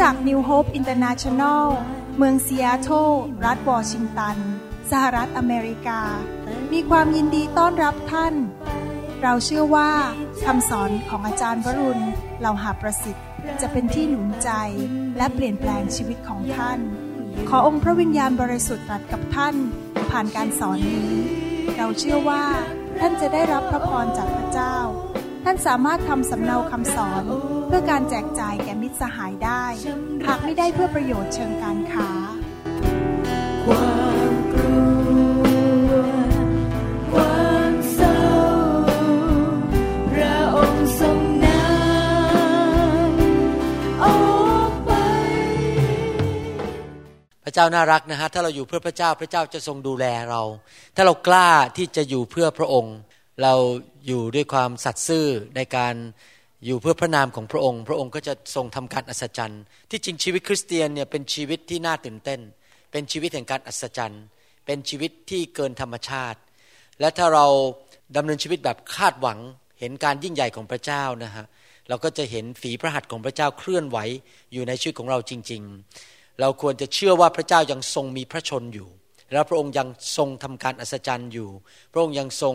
จักรนิวโฮปอินเตอร์เนชั่นแนลเมืองซีแอตเทิลรัฐวอชิงตัน สหรัฐอเมริกา มีความยินดีต้อนรับท่าน เราเชื่อว่าคำสอนของอาจารย์วรุณเหล่าหาประสิทธิ์ จะเป็นที่หนุนใจและเปลี่ยนแปลงชีวิตของท่าน ขอองค์พระวิญญาณบริสุทธิ์ตรัสกับท่านผ่านการสอนนี้ เราเชื่อว่าท่านจะได้รับพระพรจากพระเจ้า ท่านสามารถทำสำเนาคำสอน เพื่อการแจกจ่ายแก่มิตรสหายได้หากไม่ได้เพื่อประโยชน์เชิงการค้าความกลัวความเศร้าพระองค์ทรงนำออกไป พระเจ้าน่ารักนะฮะถ้าเราอยู่เพื่อพระเจ้าพระเจ้าจะทรงดูแลเรา ถ้าเรากล้าที่จะอยู่เพื่อพระองค์ เราอยู่ด้วยความสัตย์ซื่อในการ อยู่เพื่อพระนามของพระองค์ พระองค์ก็จะทรงทำการอัศจรรย์ ที่จริงชีวิตคริสเตียนเนี่ยเป็นชีวิตที่น่าตื่นเต้น เป็นชีวิตแห่งการอัศจรรย์ เป็นชีวิตที่เกินธรรมชาติ และถ้าเราดำเนินชีวิตแบบคาดหวังเห็นการยิ่งใหญ่ของพระเจ้านะฮะเราก็จะเห็นฝีพระหัตถ์ของพระเจ้าเคลื่อนไหวอยู่ในชีวิตของเราจริง ๆ เราควรจะเชื่อว่าพระเจ้ายังทรงมีพระชนอยู่ แล้วพระองค์ยังทรงทำการอัศจรรย์อยู่ พระองค์ยังทรง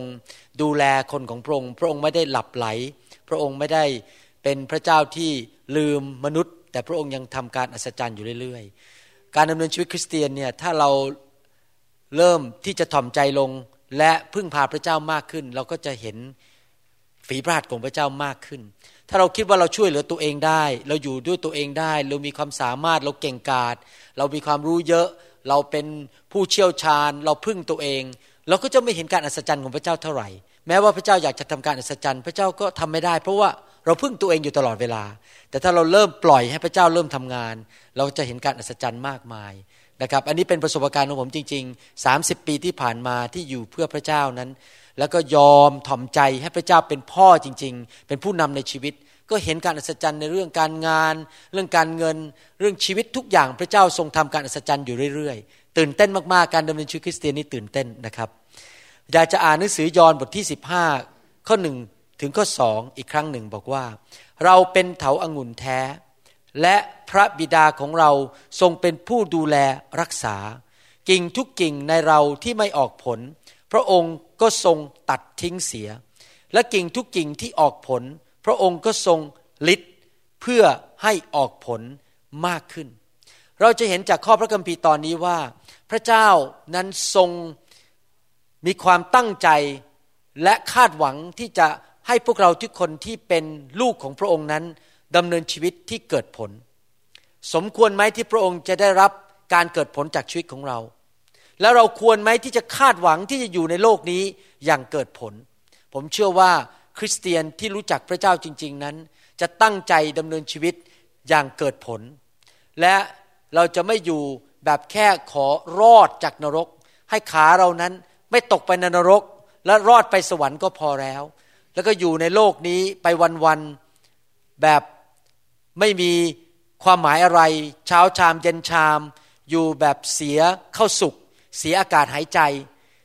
ดูแลคนของพระองค์ พระองค์ไม่ได้หลับไหล ระองค์ไม่ได้เป็นพระเจ้าที่ลืมมนุษย์ แต่พระองค์ยังทำการอัศจรรย์อยู่เรื่อย ๆ การดำเนินชีวิตคริสเตียนเนี่ยถ้าเราเริ่มที่จะถ่อมใจลงและพึ่งพาพระเจ้ามากขึ้น เราก็จะเห็นฝีพระหัตถ์ของพระเจ้ามากขึ้น ถ้าเราคิดว่าเราช่วยเหลือตัวเองได้ เราอยู่ด้วยตัวเองได้ เรามีความสามารถเราเก่งกาจเรามีความรู้เยอะ เราเป็นผู้เชี่ยวชาญ เราพึ่งตัวเอง เราก็จะไม่เห็นการอัศจรรย์ของพระเจ้าเท่าไหร่ แม้ว่าพระเจ้าอยากจะทำการอัศจรรย์ พระเจ้าก็ทำไม่ได้ เพราะว่าเราพึ่งตัวเองอยู่ตลอดเวลา แต่ถ้าเราเริ่มปล่อยให้พระเจ้าเริ่มทำงาน เราจะเห็นการอัศจรรย์มากมายนะครับอันนี้เป็นประสบการณ์ของผมจริง ๆ 30 ปีที่ผ่านมาที่อยู่เพื่อพระเจ้านั้น แล้วก็ยอมถ่อมใจให้พระเจ้าเป็นพ่อจริง ๆ เป็นผู้นำในชีวิต ก็เห็นการอัศจรรย์ในเรื่องการงาน เรื่องการเงิน เรื่องชีวิตทุกอย่างพระเจ้าทรงทำการอัศจรรย์อยู่เรื่อยๆ ตื่นเต้นมากๆการดำเนินชีวิตคริสเตียนนี่ตื่นเต้นนะครับ อยากจะอ่านหนังสือยอห์นบทที่ 15 ข้อหนึ่งถึงข้อสองอีกครั้งหนึ่งบอกว่า เราเป็นเถาอางุ่นแท้ และพระบิดาของเราทรงเป็นผู้ดูแลรักษา กิ่งทุกกิ่งในเราที่ไม่ออกผล พระองค์ก็ทรงตัดทิ้งเสีย และกิ่งทุกกิ่งที่ออกผล พระองค์ก็ทรงลิดเพื่อให้ออกผลมากขึ้น เราจะเห็นจากข้อพระคัมภีร์ตอนนี้ว่า พระเจ้านั้นทรง มีความตั้งใจและคาดหวังที่จะให้พวกเราทุกคนที่เป็นลูกของพระองค์นั้นดำเนินชีวิตที่เกิดผล สมควรไหมที่พระองค์จะได้รับการเกิดผลจากชีวิตของเรา แล้วเราควรไหมที่จะคาดหวังที่จะอยู่ในโลกนี้อย่างเกิดผล ผมเชื่อว่าคริสเตียนที่รู้จักพระเจ้าจริง ๆนั้น จะตั้งใจดำเนินชีวิตอย่างเกิดผล และเราจะไม่อยู่แบบแค่ขอรอดจากนรก ให้ขาเรานั้น ไม่ตกไปในนรก และรอดไปสวรรค์ก็พอแล้ว แล้วก็อยู่ในโลกนี้ไปวันๆแบบไม่มีความหมายอะไร เช้าชามเย็นชาม อยู่แบบเสียเข้าสุข เสียอากาศหายใจ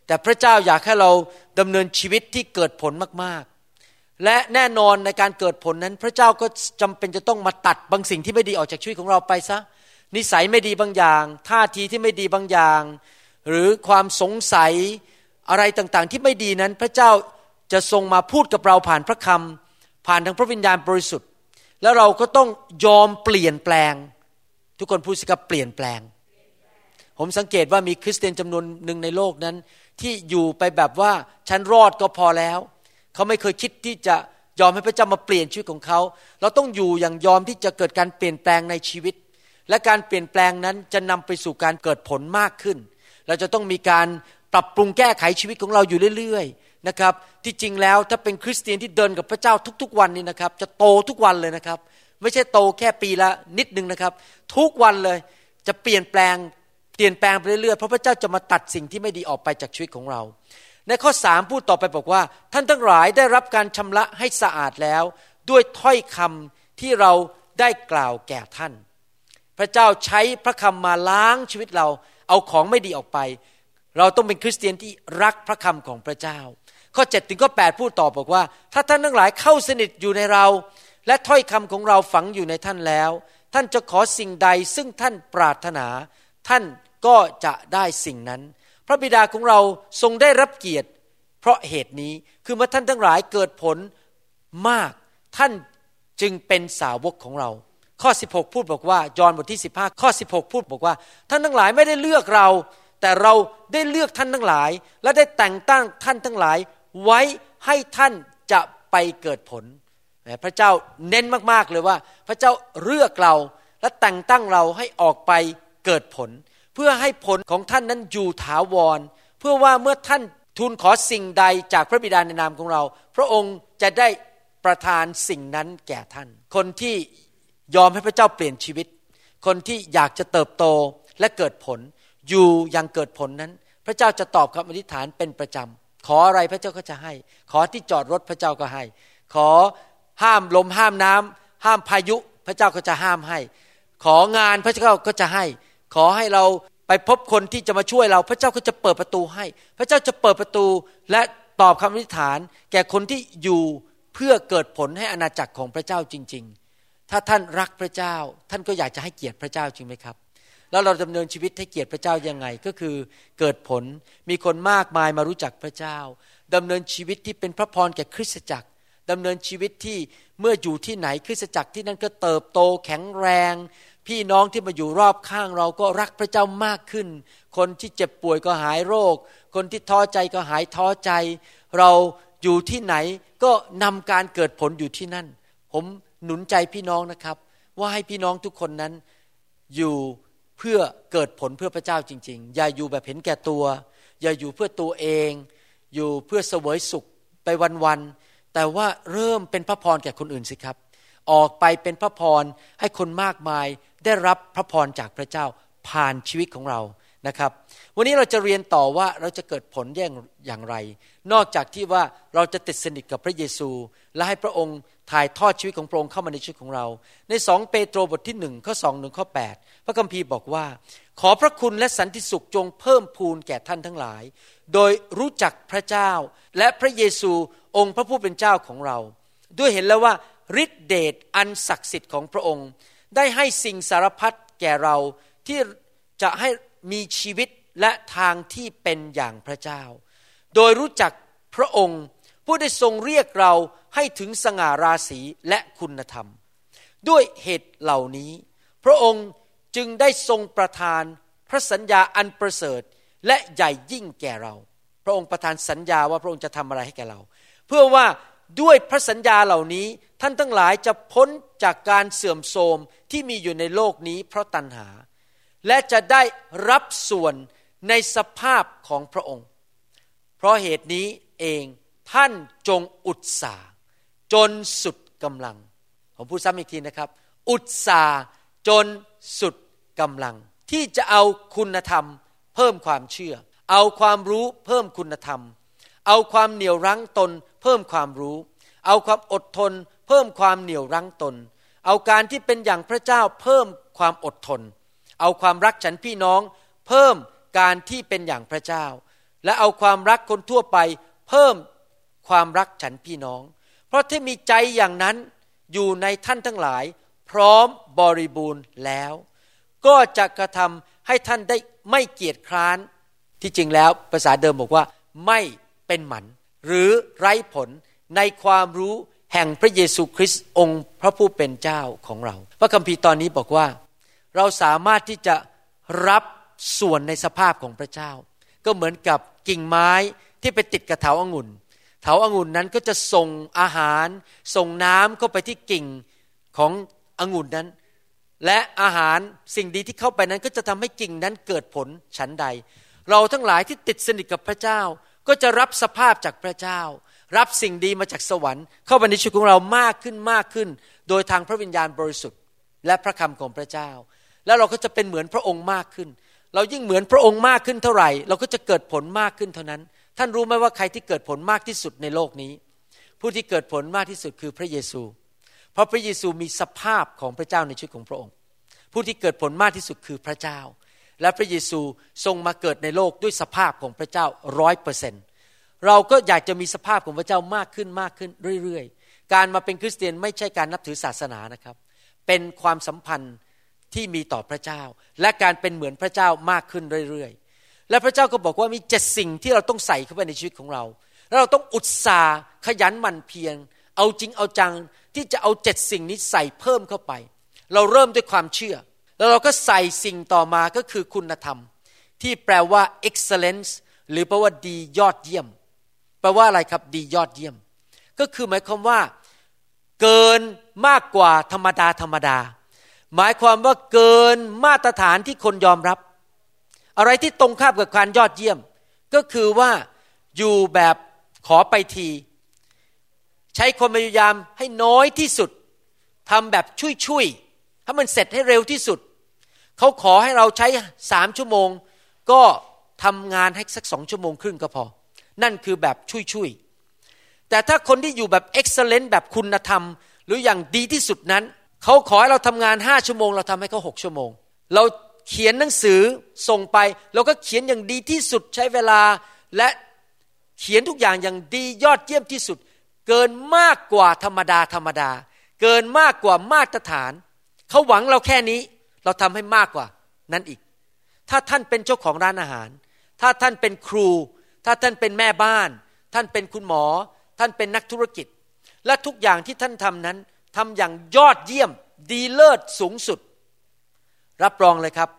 แต่พระเจ้าอยากให้เราดำเนินชีวิตที่เกิดผลมากๆ และแน่นอนในการเกิดผลนั้น พระเจ้าก็จำเป็นจะต้องมาตัดบางสิ่งที่ไม่ดีออกจากชีวิตของเราไปซะนิสัยไม่ดีบางอย่าง ท่าทีที่ไม่ดีบางอย่าง หรือความสงสัย อะไรต่างๆที่ไม่ดีนั้นพระเจ้าจะทรงมาพูดกับเราผ่านพระคำผ่านทางพระวิญญาณบริสุทธิ์ แล้วเราก็ต้องยอมเปลี่ยนแปลง ทุกคนพูดสิครับเปลี่ยนแปลง ผมสังเกตว่ามีคริสเตียนจำนวนหนึ่งในโลกนั้น ที่อยู่ไปแบบว่าฉันรอดก็พอแล้ว เขาไม่เคยคิดที่จะยอมให้พระเจ้ามาเปลี่ยนชีวิตของเขา เราต้องอยู่อย่างยอมที่จะเกิดการเปลี่ยนแปลงในชีวิต และการเปลี่ยนแปลงนั้นจะนำไปสู่การเกิดผลมากขึ้น เราจะต้องมีการ ปรับปรุงแก้ไขชีวิตของเราอยู่เรื่อยๆนะครับ ที่จริงแล้วถ้าเป็นคริสเตียนที่เดินกับพระเจ้าทุกๆวันนี่นะครับ จะโตทุกวันเลยนะครับ ไม่ใช่โตแค่ปีละนิดนึงนะครับ ทุกวันเลยจะเปลี่ยนแปลงเปลี่ยนแปลงไปเรื่อยๆเพราะพระเจ้าจะมาตัดสิ่งที่ไม่ดีออกไปจากชีวิตของเรา ในข้อสามพูดต่อไปบอกว่า ท่านทั้งหลายได้รับการชำระให้สะอาดแล้ว ด้วยถ้อยคำที่เราได้กล่าวแก่ท่าน พระเจ้าใช้พระคำมาล้างชีวิตเรา เอาของไม่ดีออกไป เราต้องเป็นคริสเตียนที่รักพระคำของพระเจ้า ข้อ7ถึงข้อ8พูดต่อบอกว่า ถ้าท่านทั้งหลายเข้าสนิทอยู่ในเรา และถ้อยคำของเราฝังอยู่ในท่านแล้ว ท่านจะขอสิ่งใดซึ่งท่านปรารถนา ท่านก็จะได้สิ่งนั้น พระบิดาของเราทรงได้รับเกียรติ เพราะเหตุนี้คือเมื่อท่านทั้งหลายเกิดผลมากท่านจึงเป็นสาวกของเรา ข้อ 16 พูดบอกว่า ยอห์นบทที่ 15 ข้อ 16 พูดบอกว่า ท่านทั้งหลายไม่ได้เลือกเรา แต่เราได้เลือกท่านทั้งหลาย และได้แต่งตั้งท่านทั้งหลาย ไว้ให้ท่านจะไปเกิดผล พระเจ้าเน้นมากๆเลยว่า พระเจ้าเลือกเราและแต่งตั้งเราให้ออกไปเกิดผล เพื่อให้ผลของท่านนั้นอยู่ถาวร เพื่อว่าเมื่อท่านทูลขอสิ่งใดจากพระบิดาในนามของเรา พระองค์จะได้ประทานสิ่งนั้นแก่ท่าน คนที่ยอมให้พระเจ้าเปลี่ยนชีวิต คนที่อยากจะเติบโตและเกิดผล อยู่อย่างเกิดผลนั้น พระเจ้าจะตอบคำอธิษฐานเป็นประจำขออะไรพระเจ้าก็จะให้ ขอที่จอดรถพระเจ้าก็ให้ ขอห้ามลมห้ามน้ำห้ามพายุพระเจ้าก็จะห้ามให้ ของานพระเจ้าก็จะให้ ขอให้เราไปพบคนที่จะมาช่วยเราพระเจ้าก็จะเปิดประตูให้ พระเจ้าจะเปิดประตูและตอบคำอธิษฐาน แก่คนที่อยู่เพื่อเกิดผลให้อาณาจักรของพระเจ้าจริง ๆ ถ้าท่านรักพระเจ้า ท่านก็อยากจะให้เกียรติพระเจ้าจริงไหมครับ แล้วเราดำเนินชีวิตให้เกียรติพระเจ้ายังไง ก็คือเกิดผลมีคนมากมายมารู้จักพระเจ้าดำเนินชีวิตที่เป็นพระพรแก่คริสตจักรดำเนินชีวิตที่เมื่ออยู่ที่ไหนคริสตจักรที่นั่นก็เติบโตแข็งแรง พี่น้องที่มาอยู่รอบข้างเราก็รักพระเจ้ามากขึ้น คนที่เจ็บป่วยก็หายโรค คนที่ท้อใจก็หายท้อใจ เราอยู่ที่ไหนก็นำการเกิดผลอยู่ที่นั่น ผมหนุนใจพี่น้องนะครับ ว่าให้พี่น้องทุกคนนั้นอยู่ เพื่อเกิดผลเพื่อพระเจ้าจริง ๆ อย่าอยู่แบบเห็นแก่ตัว อย่าอยู่เพื่อตัวเอง อยู่เพื่อเสวยสุขไปวันๆแต่ว่าเริ่มเป็นพระพรแก่คนอื่นสิครับ ออกไปเป็นพระพรให้คนมากมายได้รับพระพรจากพระเจ้าผ่านชีวิตของเรานะครับ วันนี้เราจะเรียนต่อว่าเราจะเกิดผลอย่างอย่างไร นอกจากที่ว่าเราจะติดสนิทกับพระเยซู และให้พระองค์ ถ่ายทอดชีวิตของพระองค์เข้ามาในชีวิตของเรา ในสองเปโตรบทที่หนึ่งข้อสองหนึ่งข้อแปดพระคัมภีร์บอกว่า ขอพระคุณและสันติสุขจงเพิ่มพูนแก่ท่านทั้งหลาย โดยรู้จักพระเจ้า และพระเยซูองค์พระผู้เป็นเจ้าของเรา ด้วยเห็นแล้วว่าฤทธิเดชอันศักดิ์สิทธิ์ของพระองค์ ได้ให้สิ่งสารพัดแก่เราที่จะให้มีชีวิตและทางที่เป็นอย่างพระเจ้า โดยรู้จักพระองค์ ผู้ได้ทรงเรียกเราให้ถึงสง่าราศีและคุณธรรม ด้วยเหตุเหล่านี้ พระองค์จึงได้ทรงประทานพระสัญญาอันประเสริฐและใหญ่ยิ่งแก่เรา พระองค์ประทานสัญญาว่าพระองค์จะทำอะไรให้แก่เรา เพื่อว่าด้วยพระสัญญาเหล่านี้ท่านทั้งหลายจะพ้นจากการเสื่อมโทรมที่มีอยู่ในโลกนี้เพราะตัณหา และจะได้รับส่วนในสภาพของพระองค์ เพราะเหตุนี้เอง ท่านจงอุตสาจนสุดกำลัง ผมพูดซ้ำอีกทีนะครับ อุตสาจนสุดกำลัง ที่จะเอาคุณธรรม เพิ่มความเชื่อ เอาความรู้เพิ่มคุณธรรม เอาความเหนี่ยวรั้งตน เพิ่มความรู้ เอาความอดทน เพิ่มความเหนี่ยวรั้งตน เอาการที่เป็นอย่างพระเจ้าเพิ่มความอดทน เอาความรักฉันพี่น้อง เพิ่มการที่เป็นอย่างพระเจ้า และเอาความรักคนทั่วไป เพิ่ม ความรักฉันพี่น้อง เพราะที่มีใจอย่างนั้นอยู่ในท่านทั้งหลาย พร้อมบริบูรณ์แล้ว ก็จะกระทำให้ท่านได้ไม่เกียจคร้าน ที่จริงแล้วภาษาเดิมบอกว่า ไม่เป็นหมัน หรือไร้ผลในความรู้แห่งพระเยซูคริสต์องค์พระผู้เป็นเจ้าของเรา พระคัมภีร์ตอนนี้บอกว่า เราสามารถที่จะรับส่วนในสภาพของพระเจ้า ก็เหมือนกับกิ่งไม้ที่ไปติดกับเถาอางุ่น ถาองุ่นนั้นก็จะส่งอาหาร ส่งน้ำเข้าไปที่กิ่งขององุ่นนั้น และอาหารสิ่งดีที่เข้าไปนั้นก็จะทำให้กิ่งนั้นเกิดผลฉันใด เราทั้งหลายที่ติดสนิทกับพระเจ้า ก็จะรับสภาพจากพระเจ้า รับสิ่งดีมาจากสวรรค์ เข้าไปในชีวิตของเรามากขึ้นมากขึ้น โดยทางพระวิญญาณบริสุทธิ์ และพระคำของพระเจ้า แล้วเราก็จะเป็นเหมือนพระองค์มากขึ้น เรายิ่งเหมือนพระองค์มากขึ้นเท่าไหร่ เราก็จะเกิดผลมากขึ้นเท่านั้น ท่านรู้ไหมว่าใครที่เกิดผลมากที่สุดในโลกนี้ ผู้ที่เกิดผลมากที่สุดคือพระเยซู เพราะพระเยซูมีสภาพของพระเจ้าในชีวิตของพระองค์ ผู้ที่เกิดผลมากที่สุดคือพระเจ้า และพระเยซูทรงมาเกิดในโลกด้วยสภาพของพระเจ้าร้อยเปอร์เซนเราก็อยากจะมีสภาพของพระเจ้ามากขึ้นมากขึ้นเรื่อยๆ การมาเป็นคริสเตียนไม่ใช่การนับถือศาสนานะครับ เป็นความสัมพันธ์ที่มีต่อพระเจ้า และการเป็นเหมือนพระเจ้ามากขึ้นเรื่อยๆ และพระเจ้าก็บอกว่ามีเจ็ดสิ่งที่เราต้องใส่เข้าไปในชีวิตของเรา แล้วเราต้องอุตสาห์ขยันหมั่นเพียรเอาจริงเอาจังที่จะเอาเจ็ดสิ่งนี้ใส่เพิ่มเข้าไป เราเริ่มด้วยความเชื่อ แล้วเราก็ใส่สิ่งต่อมาก็คือคุณธรรม ที่แปลว่า excellence หรือแปลว่าดียอดเยี่ยม แปลว่าอะไรครับดียอดเยี่ยม ก็คือหมายความว่า เกินมากกว่าธรรมดาธรรมดา หมายความว่าเกินมาตรฐานที่คนยอมรับ อะไรที่ตรงข้ามกับการยอดเยี่ยม ก็คือว่าอยู่แบบขอไปที ใช้ความพยายามให้น้อยที่สุดทำแบบช่วยๆให้มันเสร็จให้เร็วที่สุด เขาขอให้เราใช้สามชั่วโมง ก็ทำงานให้สักสองชั่วโมงครึ่งก็พอ นั่นคือแบบช่วยๆแต่ถ้าคนที่อยู่แบบเอ็กซ์เลนต์แบบคุณธรรม หรืออย่างดีที่สุดนั้น เขาขอให้เราทำงานห้าชั่วโมง เราทำให้เขาหกชั่วโมง เรา เขียนหนังสือส่งไปเราก็เขียนอย่างดีที่สุดใช้เวลาและเขียนทุกอย่างอย่างดียอดเยี่ยมที่สุด เกินมากกว่าธรรมดาธรรมดา เกินมากกว่ามาตรฐานเขาหวังเราแค่นี้เราทำให้มากกว่านั้นอีก ถ้าท่านเป็นเจ้าของร้านอาหาร ถ้าท่านเป็นครู ถ้าท่านเป็นแม่บ้าน ท่านเป็นคุณหมอ ท่านเป็นนักธุรกิจ และทุกอย่างที่ท่านทำนั้นทำอย่างยอดเยี่ยมดีเลิศสูงสุด รับรองเลยครับ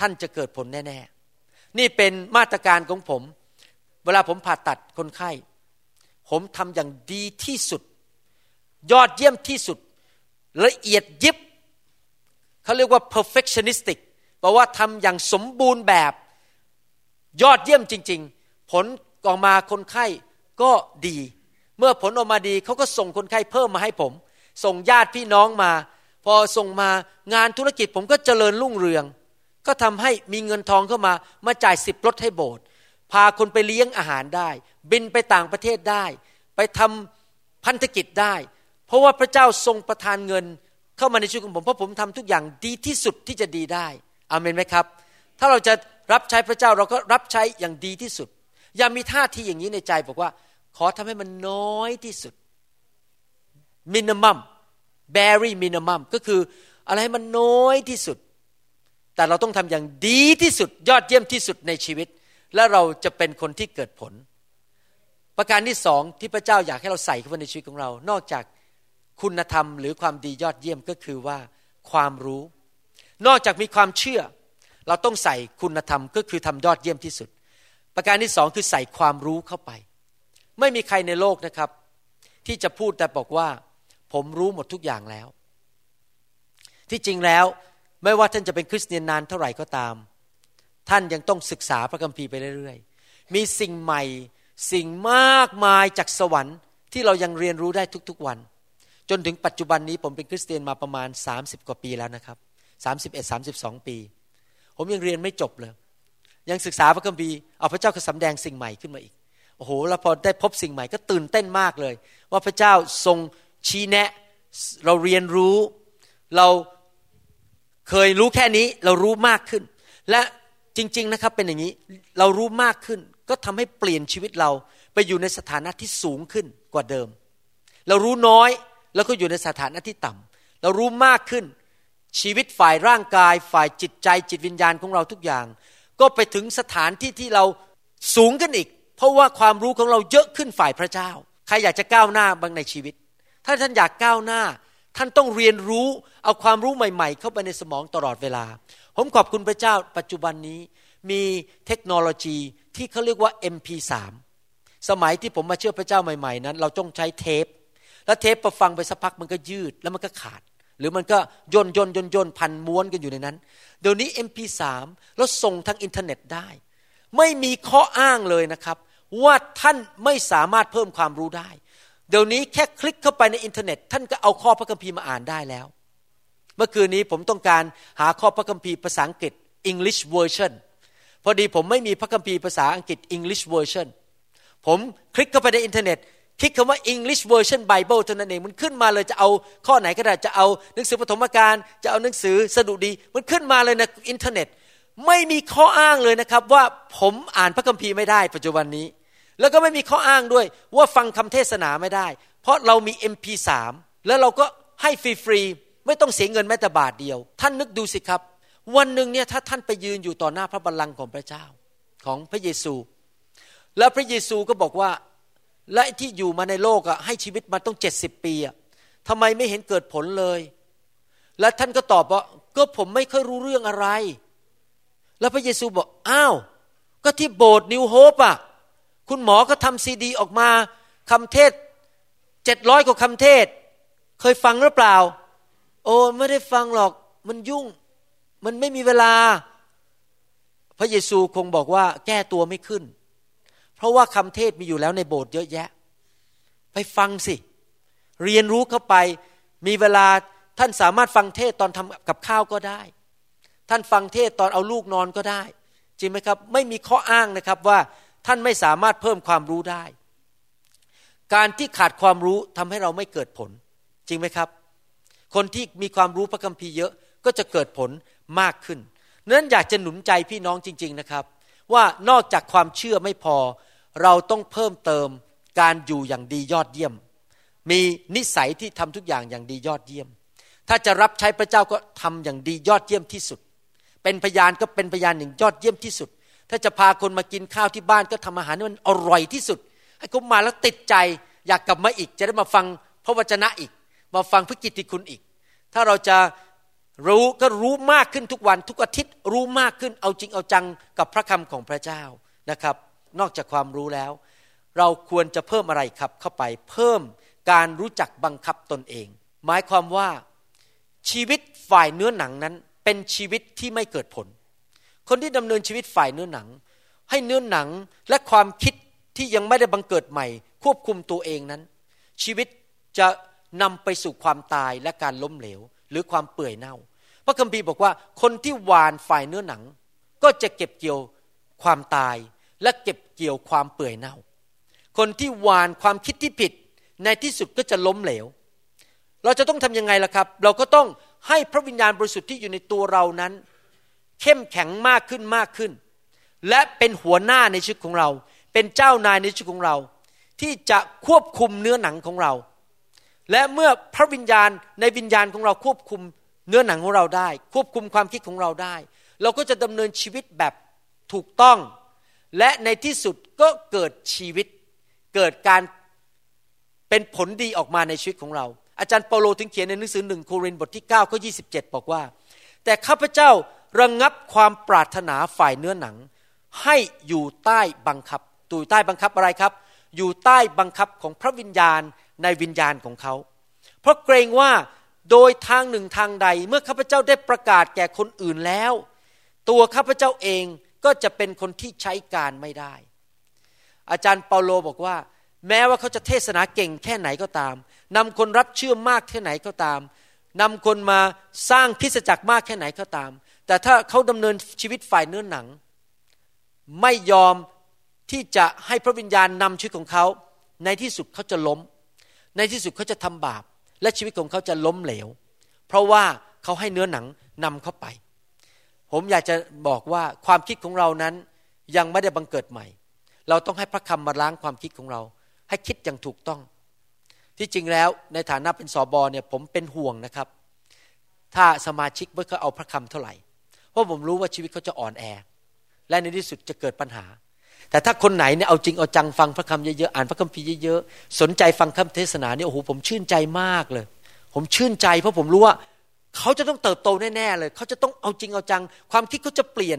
ท่านจะเกิดผลแน่ๆ นี่เป็นมาตรการของผม เวลาผมผ่าตัดคนไข้ ผมทำอย่างดีที่สุด ยอดเยี่ยมที่สุด ละเอียดยิบ เขาเรียกว่า perfectionistic แปลว่าทำอย่างสมบูรณ์แบบ ยอดเยี่ยมจริง ๆ ผลออกมาคนไข้ก็ดี เมื่อผลออกมาดีเขาก็ส่งคนไข้เพิ่มมาให้ผม ส่งญาติพี่น้องมา พอส่งมางานธุรกิจผมก็เจริญรุ่งเรือง ก็ทำให้มีเงินทองเข้ามามาจ่ายสิบรถให้โบสถ์พาคนไปเลี้ยงอาหารได้ บินไปต่างประเทศได้ ไปทำพันธกิจได้ เพราะว่าพระเจ้าทรงประทานเงินเข้ามาในชีวิตของผมเพราะผมทำทุกอย่างดีที่สุดที่จะดีได้อเมนไหมครับ ถ้าเราจะรับใช้พระเจ้าเราก็รับใช้อย่างดีที่สุด อย่ามีท่าทีอย่างนี้ในใจบอกว่า ขอทำให้มันน้อยที่สุดมินิมัม very minimum ก็คืออะไรให้มันน้อยที่สุด แต่เราต้องทำอย่างดีที่สุด ยอดเยี่ยมที่สุดในชีวิต และเราจะเป็นคนที่เกิดผล ประการที่สองที่พระเจ้าอยากให้เราใส่เข้าไปในชีวิตของเรา นอกจากคุณธรรมหรือความดียอดเยี่ยมก็คือว่าความรู้ นอกจากมีความเชื่อ เราต้องใส่คุณธรรมก็คือทำยอดเยี่ยมที่สุด ประการที่สองคือใส่ความรู้เข้าไป ไม่มีใครในโลกนะครับ ที่จะพูดแต่บอกว่า ผมรู้หมดทุกอย่างแล้ว ที่จริงแล้วไม่ว่าท่านจะเป็นคริสเตียนนานเท่าไหร่ก็ตาม ท่านยังต้องศึกษาพระคัมภีร์ไปเรื่อยๆ มีสิ่งใหม่สิ่งมากมายจากสวรรค์ที่เรายังเรียนรู้ได้ทุกๆวัน จนถึงปัจจุบันนี้ผมเป็นคริสเตียนมาประมาณ 30 กว่าปีแล้วนะครับ 31 32 ปี ผมยังเรียนไม่จบเลย ยังศึกษาพระคัมภีร์เอาพระเจ้าก็สำแดงสิ่งใหม่ขึ้นมาอีกโอ้โหแล้วพอได้พบสิ่งใหม่ก็ตื่นเต้นมากเลย ว่าพระเจ้าทรง ชี้แนะ เราเรียนรู้ เราเคยรู้แค่นี้เรารู้มากขึ้น และจริง ๆนะครับเป็นอย่างนี้เรารู้มากขึ้น ก็ทำให้เปลี่ยนชีวิตเราไปอยู่ในสถานะที่สูงขึ้นกว่าเดิม เรารู้น้อยแล้วก็อยู่ในสถานะที่ต่ำเรารู้มากขึ้น ชีวิตฝ่ายร่างกาย ฝ่ายจิตใจจิตวิญญาณของเราทุกอย่าง ก็ไปถึงสถานที่ที่เราสูงขึ้นอีก เพราะว่าความรู้ของเราเยอะขึ้นฝ่ายพระเจ้า ใครอยากจะก้าวหน้าบ้างในชีวิต ถ้าท่านอยากก้าวหน้า ท่านต้องเรียนรู้เอาความรู้ใหม่ ๆ เข้าไปในสมองตลอดเวลา ผมขอบคุณพระเจ้าปัจจุบันนี้มีเทคโนโลยีที่เขาเรียกว่า MP3 สมัยที่ผมมาเชื่อพระเจ้าใหม่ ๆ นั้น เราต้องใช้เทป แล้วเทปพอฟังไปสักพักมันก็ยืดแล้วมันก็ขาด หรือมันก็ย่นย่นย่นย่นพันม้วนกันอยู่ในนั้น เดี๋ยวนี้ MP3 แล้วส่งทางอินเทอร์เน็ตได้ ไม่มีข้ออ้างเลยนะครับ ว่าท่านไม่สามารถเพิ่มความรู้ได้ เดี๋ยวนี้แค่คลิกเข้าไปในอินเทอร์เน็ต ท่านก็เอาข้อพระคัมภีร์มาอ่านได้แล้ว เมื่อคืนนี้ผมต้องการหาข้อพระคัมภีร์ภาษาอังกฤษ English version พอดีผมไม่มีพระคัมภีร์ภาษาอังกฤษ English version ผมคลิกเข้าไปในอินเทอร์เน็ต คลิกคำว่า English Version Bible เท่านั้นเอง มันขึ้นมาเลยจะเอาข้อไหนก็ได้ จะเอาหนังสือปฐมกาล จะเอาหนังสือสดุดี มันขึ้นมาเลยในอินเทอร์เน็ต ไม่มีข้ออ้างเลยนะครับว่าผมอ่านพระคัมภีร์ไม่ได้ปัจจุบันนี้ แล้วก็ไม่มีข้ออ้างด้วยว่าฟังคำเทศนาไม่ได้ เพราะเรามี MP3 แล้วเราก็ให้ฟรีๆไม่ต้องเสียเงินแม้แต่บาทเดียว ท่านนึกดูสิครับ วันหนึ่งเนี่ยถ้าท่านไปยืนอยู่ต่อหน้าพระบัลลังก์ของพระเจ้าของพระเยซู แล้วพระเยซูก็บอกว่าและที่อยู่มาในโลกอะให้ชีวิตมาต้องเจ็ดสิบปีอะทำไมไม่เห็นเกิดผลเลย และท่านก็ตอบว่าก็ผมไม่ค่อยรู้เรื่องอะไร แล้วพระเยซูบอกอ้าว ก็ที่โบสถ์นิวโฮปอะ คุณหมอก็ทำซีดีออกมาคำเทศเจ็ดร้อยกว่าคำเทศ เคยฟังหรือเปล่า โอ้ไม่ได้ฟังหรอก มันยุ่ง มันไม่มีเวลา พระเยซูคงบอกว่าแก้ตัวไม่ขึ้น เพราะว่าคำเทศมีอยู่แล้วในโบสถ์เยอะแยะ ไปฟังสิ เรียนรู้เข้าไป มีเวลาท่านสามารถฟังเทศตอนทำกับข้าวก็ได้ ท่านฟังเทศตอนเอาลูกนอนก็ได้ จริงไหมครับ ไม่มีข้ออ้างนะครับว่า ท่านไม่สามารถเพิ่มความรู้ได้ การที่ขาดความรู้ทำให้เราไม่เกิดผล จริงไหมครับ คนที่มีความรู้พระคัมภีร์เยอะก็จะเกิดผลมากขึ้นนั้นอยากจะหนุนใจพี่น้องจริง ๆนะครับ ว่านอกจากความเชื่อไม่พอ เราต้องเพิ่มเติมการอยู่อย่างดียอดเยี่ยม มีนิสัยที่ทำทุกอย่างอย่างดียอดเยี่ยม ถ้าจะรับใช้พระเจ้าก็ทำอย่างดียอดเยี่ยมที่สุด เป็นพยานก็เป็นพยานอย่างยอดเยี่ยมที่สุด ถ้าจะพาคนมากินข้าวที่บ้านก็ทำอาหารที่มันอร่อยที่สุด ให้เขามาแล้วติดใจอยากกลับมาอีก จะได้มาฟังพระวจนะอีก มาฟังพระกิตติคุณอีก ถ้าเราจะรู้ก็รู้มากขึ้นทุกวัน ทุกอาทิตย์รู้มากขึ้นเอาจริงเอาจังกับพระคำของพระเจ้านะครับ นอกจากความรู้แล้ว เราควรจะเพิ่มอะไรครับเข้าไปเพิ่มการรู้จักบังคับตนเอง หมายความว่าชีวิตฝ่ายเนื้อหนังนั้นเป็นชีวิตที่ไม่เกิดผล คนที่ดำเนินชีวิตฝ่ายเนื้อหนัง ให้เนื้อหนังและความคิดที่ยังไม่ได้บังเกิดใหม่ ควบคุมตัวเองนั้น ชีวิตจะนำไปสู่ความตายและการล้มเหลว หรือความเปื่อยเน่า พระคัมภีร์บอกว่าคนที่หวานฝ่ายเนื้อหนัง ก็จะเก็บเกี่ยวความตาย และเก็บเกี่ยวความเปื่อยเน่า คนที่หวานความคิดที่ผิด ในที่สุดก็จะล้มเหลว เราจะต้องทำยังไงล่ะครับ เราก็ต้องให้พระวิญญาณบริสุทธิ์ที่อยู่ในตัวเรานั้น เข้มแข็งมากขึ้นมากขึ้น และเป็นหัวหน้าในชีวิตของเรา เป็นเจ้านายในชีวิตของเรา ที่จะควบคุมเนื้อหนังของเรา และเมื่อพระวิญญาณในวิญญาณของเราควบคุมเนื้อหนังของเราได้ ควบคุมความคิดของเราได้ เราก็จะดำเนินชีวิตแบบถูกต้อง และในที่สุดก็เกิดชีวิต เกิดการเป็นผลดีออกมาในชีวิตของเรา อาจารย์เปาโลถึงเขียนในหนังสือหนึ่งโครินธ์บทที่9ข้อ27บอกว่า แต่ข้าพเจ้า ระงงับความปรารถนาฝ่ายเนื้อหนัง ให้อยู่ใต้บังคับอยู่ใต้บังคับอะไรครับ อยู่ใต้บังคับของพระวิญญาณในวิญญาณของเขา เพราะเกรงว่าโดยทางหนึ่งทางใดเมื่อข้าพเจ้าได้ประกาศแก่คนอื่นแล้ว ตัวข้าพเจ้าเองก็จะเป็นคนที่ใช้การไม่ได้ อาจารย์เปาโลบอกว่า แม้ว่าเขาจะเทศนาเก่งแค่ไหนก็ตามนำคนรับเชื่อมากแค่ไหนก็ตามนำคนมาสร้างคริสจักรมากแค่ไหนก็ตาม แต่ถ้าเขาดำเนินชีวิตฝ่ายเนื้อหนัง ไม่ยอมที่จะให้พระวิญญาณนำชีวิตของเขา ในที่สุดเขาจะล้ม ในที่สุดเขาจะทำบาป และชีวิตของเขาจะล้มเหลว เพราะว่าเขาให้เนื้อหนังนำเข้าไป ผมอยากจะบอกว่าความคิดของเรานั้นยังไม่ได้บังเกิดใหม่ เราต้องให้พระคำมาล้างความคิดของเรา ให้คิดอย่างถูกต้อง ที่จริงแล้วในฐานะเป็นสอบอเนี่ยผมเป็นห่วงนะครับ ถ้าสมาชิกไม่เขาเอาพระคำเท่าไหร่ เพราะผมรู้ว่าชีวิตเขาจะอ่อนแอ และในที่สุดจะเกิดปัญหา แต่ถ้าคนไหนเนี่ยเอาจริงเอาจังฟังพระคำเยอะๆอ่านพระคัมภีร์เยอะๆสนใจฟังคำเทศนาเนี่ยโอ้โหผมชื่นใจมากเลย ผมชื่นใจ เพราะผมรู้ว่าเขาจะต้องเติบโตแน่ๆเลย เขาจะต้องเอาจริงเอาจัง ความคิดเขาจะเปลี่ยน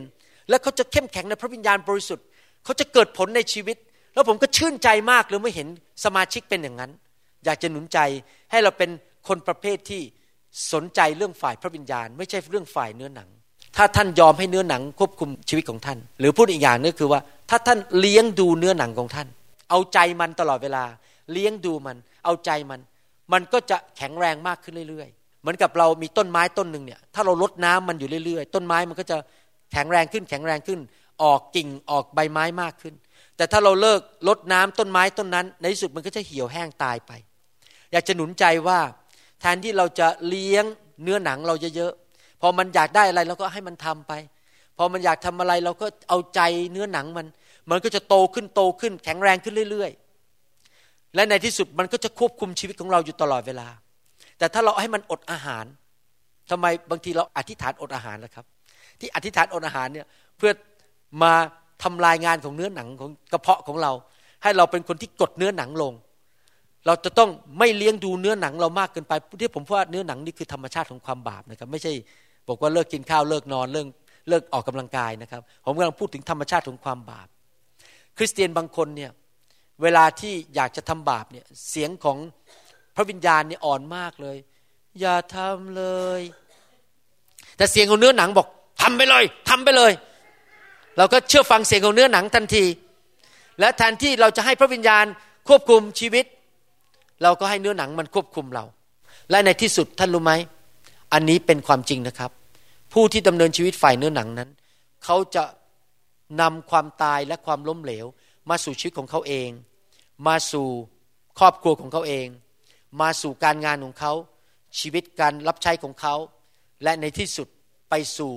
และเขาจะเข้มแข็งในพระวิญญาณบริสุทธิ์เขาจะเกิดผลในชีวิต แล้วผมก็ชื่นใจมากเลยเมื่อเห็นสมาชิกเป็นอย่างนั้น อยากจะหนุนใจให้เราเป็นคนประเภทที่สนใจเรื่องฝ่ายพระวิญญาณ ไม่ใช่เรื่องฝ่ายเนื้อหนัง ถ้าท่านยอมให้เนื้อหนังควบคุมชีวิตของท่าน หรือพูดอีกอย่างนึงคือว่า ถ้าท่านเลี้ยงดูเนื้อหนังของท่าน เอาใจมันตลอดเวลา เลี้ยงดูมัน เอาใจมัน มันก็จะแข็งแรงมากขึ้นเรื่อยๆ เหมือนกับเรามีต้นไม้ต้นหนึ่งเนี่ยถ้าเราลดน้ำมันอยู่เรื่อยๆ ต้นไม้มันก็จะแข็งแรงขึ้นแข็งแรงขึ้น ออกกิ่งออกใบไม้มากขึ้น แต่ถ้าเราเลิกลดน้ำต้นไม้ต้นนั้น ในที่สุดมันก็จะเหี่ยวแห้งตายไป อยากจะหนุนใจว่าแทนที่เราจะเลี้ยงเนื้อหนังเราเยอะ พอมันอยากได้อะไรเราก็ให้มันทำไป พอมันอยากทำอะไรเราก็เอาใจเนื้อหนังมัน มันก็จะโตขึ้นโตขึ้น แข็งแรงขึ้นเรื่อย ๆ และในที่สุดมันก็จะควบคุมชีวิตของเราอยู่ตลอดเวลา แต่ถ้าเราให้มันอดอาหารทำไมบางทีเราอธิษฐานอดอาหารนะครับ ที่อธิษฐานอดอาหารเนี่ยเพื่อมาทำลายงานของเนื้อหนังของกระเพาะของเรา ให้เราเป็นคนที่กดเนื้อหนังลง เราจะต้องไม่เลี้ยงดูเนื้อหนังเรามากเกินไปที่ผมว่าเนื้อหนังนี่คือธรรมชาติของความบาปนะครับ ไม่ใช่ บอกว่าเลิกกินข้าวเลิกนอนเลิกเลิกออกกำลังกายนะครับ ผมกำลังพูดถึงธรรมชาติของความบาป คริสเตียนบางคนเนี่ยเวลาที่อยากจะทำบาปเนี่ยเสียงของพระวิญญาณเนี่ยอ่อนมากเลย อย่าทำเลย แต่เสียงของเนื้อหนังบอกทำไปเลยทำไปเลย เราก็เชื่อฟังเสียงของเนื้อหนังทันที และแทนที่เราจะให้พระวิญญาณควบคุมชีวิต เราก็ให้เนื้อหนังมันควบคุมเรา และในที่สุดท่านรู้ไหม อันนี้เป็นความจริงนะครับ ผู้ที่ดำเนินชีวิตฝ่ายเนื้อหนังนั้น เขาจะนำความตายและความล้มเหลว มาสู่ชีวิตของเขาเอง มาสู่ครอบครัวของเขาเอง มาสู่การงานของเขา ชีวิตการรับใช้ของเขา และในที่สุดไปสู่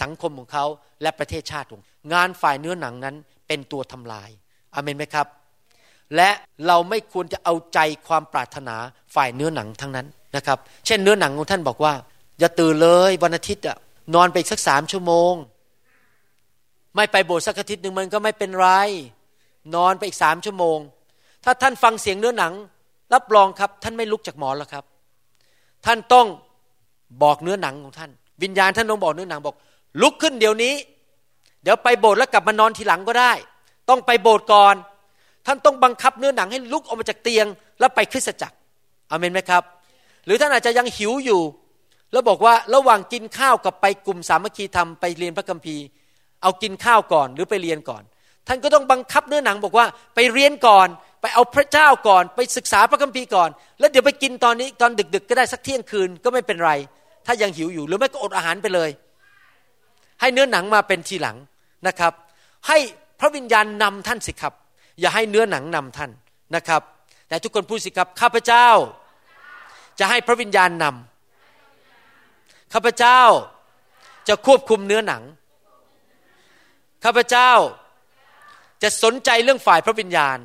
สังคมของเขาและประเทศชาติของงานฝ่ายเนื้อหนังนั้นเป็นตัวทำลายอเมนไหมครับ และเราไม่ควรจะเอาใจความปรารถนาฝ่ายเนื้อหนังทั้งนั้น นะครับ เช่นเนื้อหนังของท่านบอกว่า อย่าตื่นเลยวันอาทิตย์อะนอนไปอีกสักสามชั่วโมง ไม่ไปโบสถ์สักอาทิตย์หนึ่งมันก็ไม่เป็นไร นอนไปอีกสามชั่วโมง ถ้าท่านฟังเสียงเนื้อหนัง รับรองครับ ท่านไม่ลุกจากหมอนแล้วครับ ท่านต้องบอกเนื้อหนังของท่าน วิญญาณท่านต้องบอกเนื้อหนังบอก ลุกขึ้นเดี๋ยวนี้ เดี๋ยวไปโบสถ์แล้วกลับมานอนทีหลังก็ได้ ต้องไปโบสถ์ก่อน ท่านต้องบังคับเนื้อหนังให้ลุกออกมาจากเตียง แล้วไปคริสตจักรอเมนไหมครับ หรือท่านอาจจะยังหิวอยู่ แล้วบอกว่าระหว่างกินข้าวกับไปกลุ่มสามัคคีธรรมไปเรียนพระคัมภีร์ เอากินข้าวก่อนหรือไปเรียนก่อน ท่านก็ต้องบังคับเนื้อหนังบอกว่าไปเรียนก่อน ไปเอาพระเจ้าก่อน ไปศึกษาพระคัมภีร์ก่อน แล้วเดี๋ยวไปกินตอนนี้ตอนดึก ๆ ก็ได้สักเที่ยงคืนก็ไม่เป็นไร ถ้ายังหิวอยู่หรือไม่ก็อดอาหารไปเลย ให้เนื้อหนังมาเป็นทีหลังนะครับ ให้พระวิญญาณนำท่านสิครับ อย่าให้เนื้อหนังนำท่านนะครับ แต่ทุกคนพูดสิครับข้าพเจ้า จะให้พระวิญญาณนำข้าพเจ้าจะควบคุมเนื้อหนัง ข้าพเจ้าจะสนใจเรื่องฝ่ายพระวิญญาณ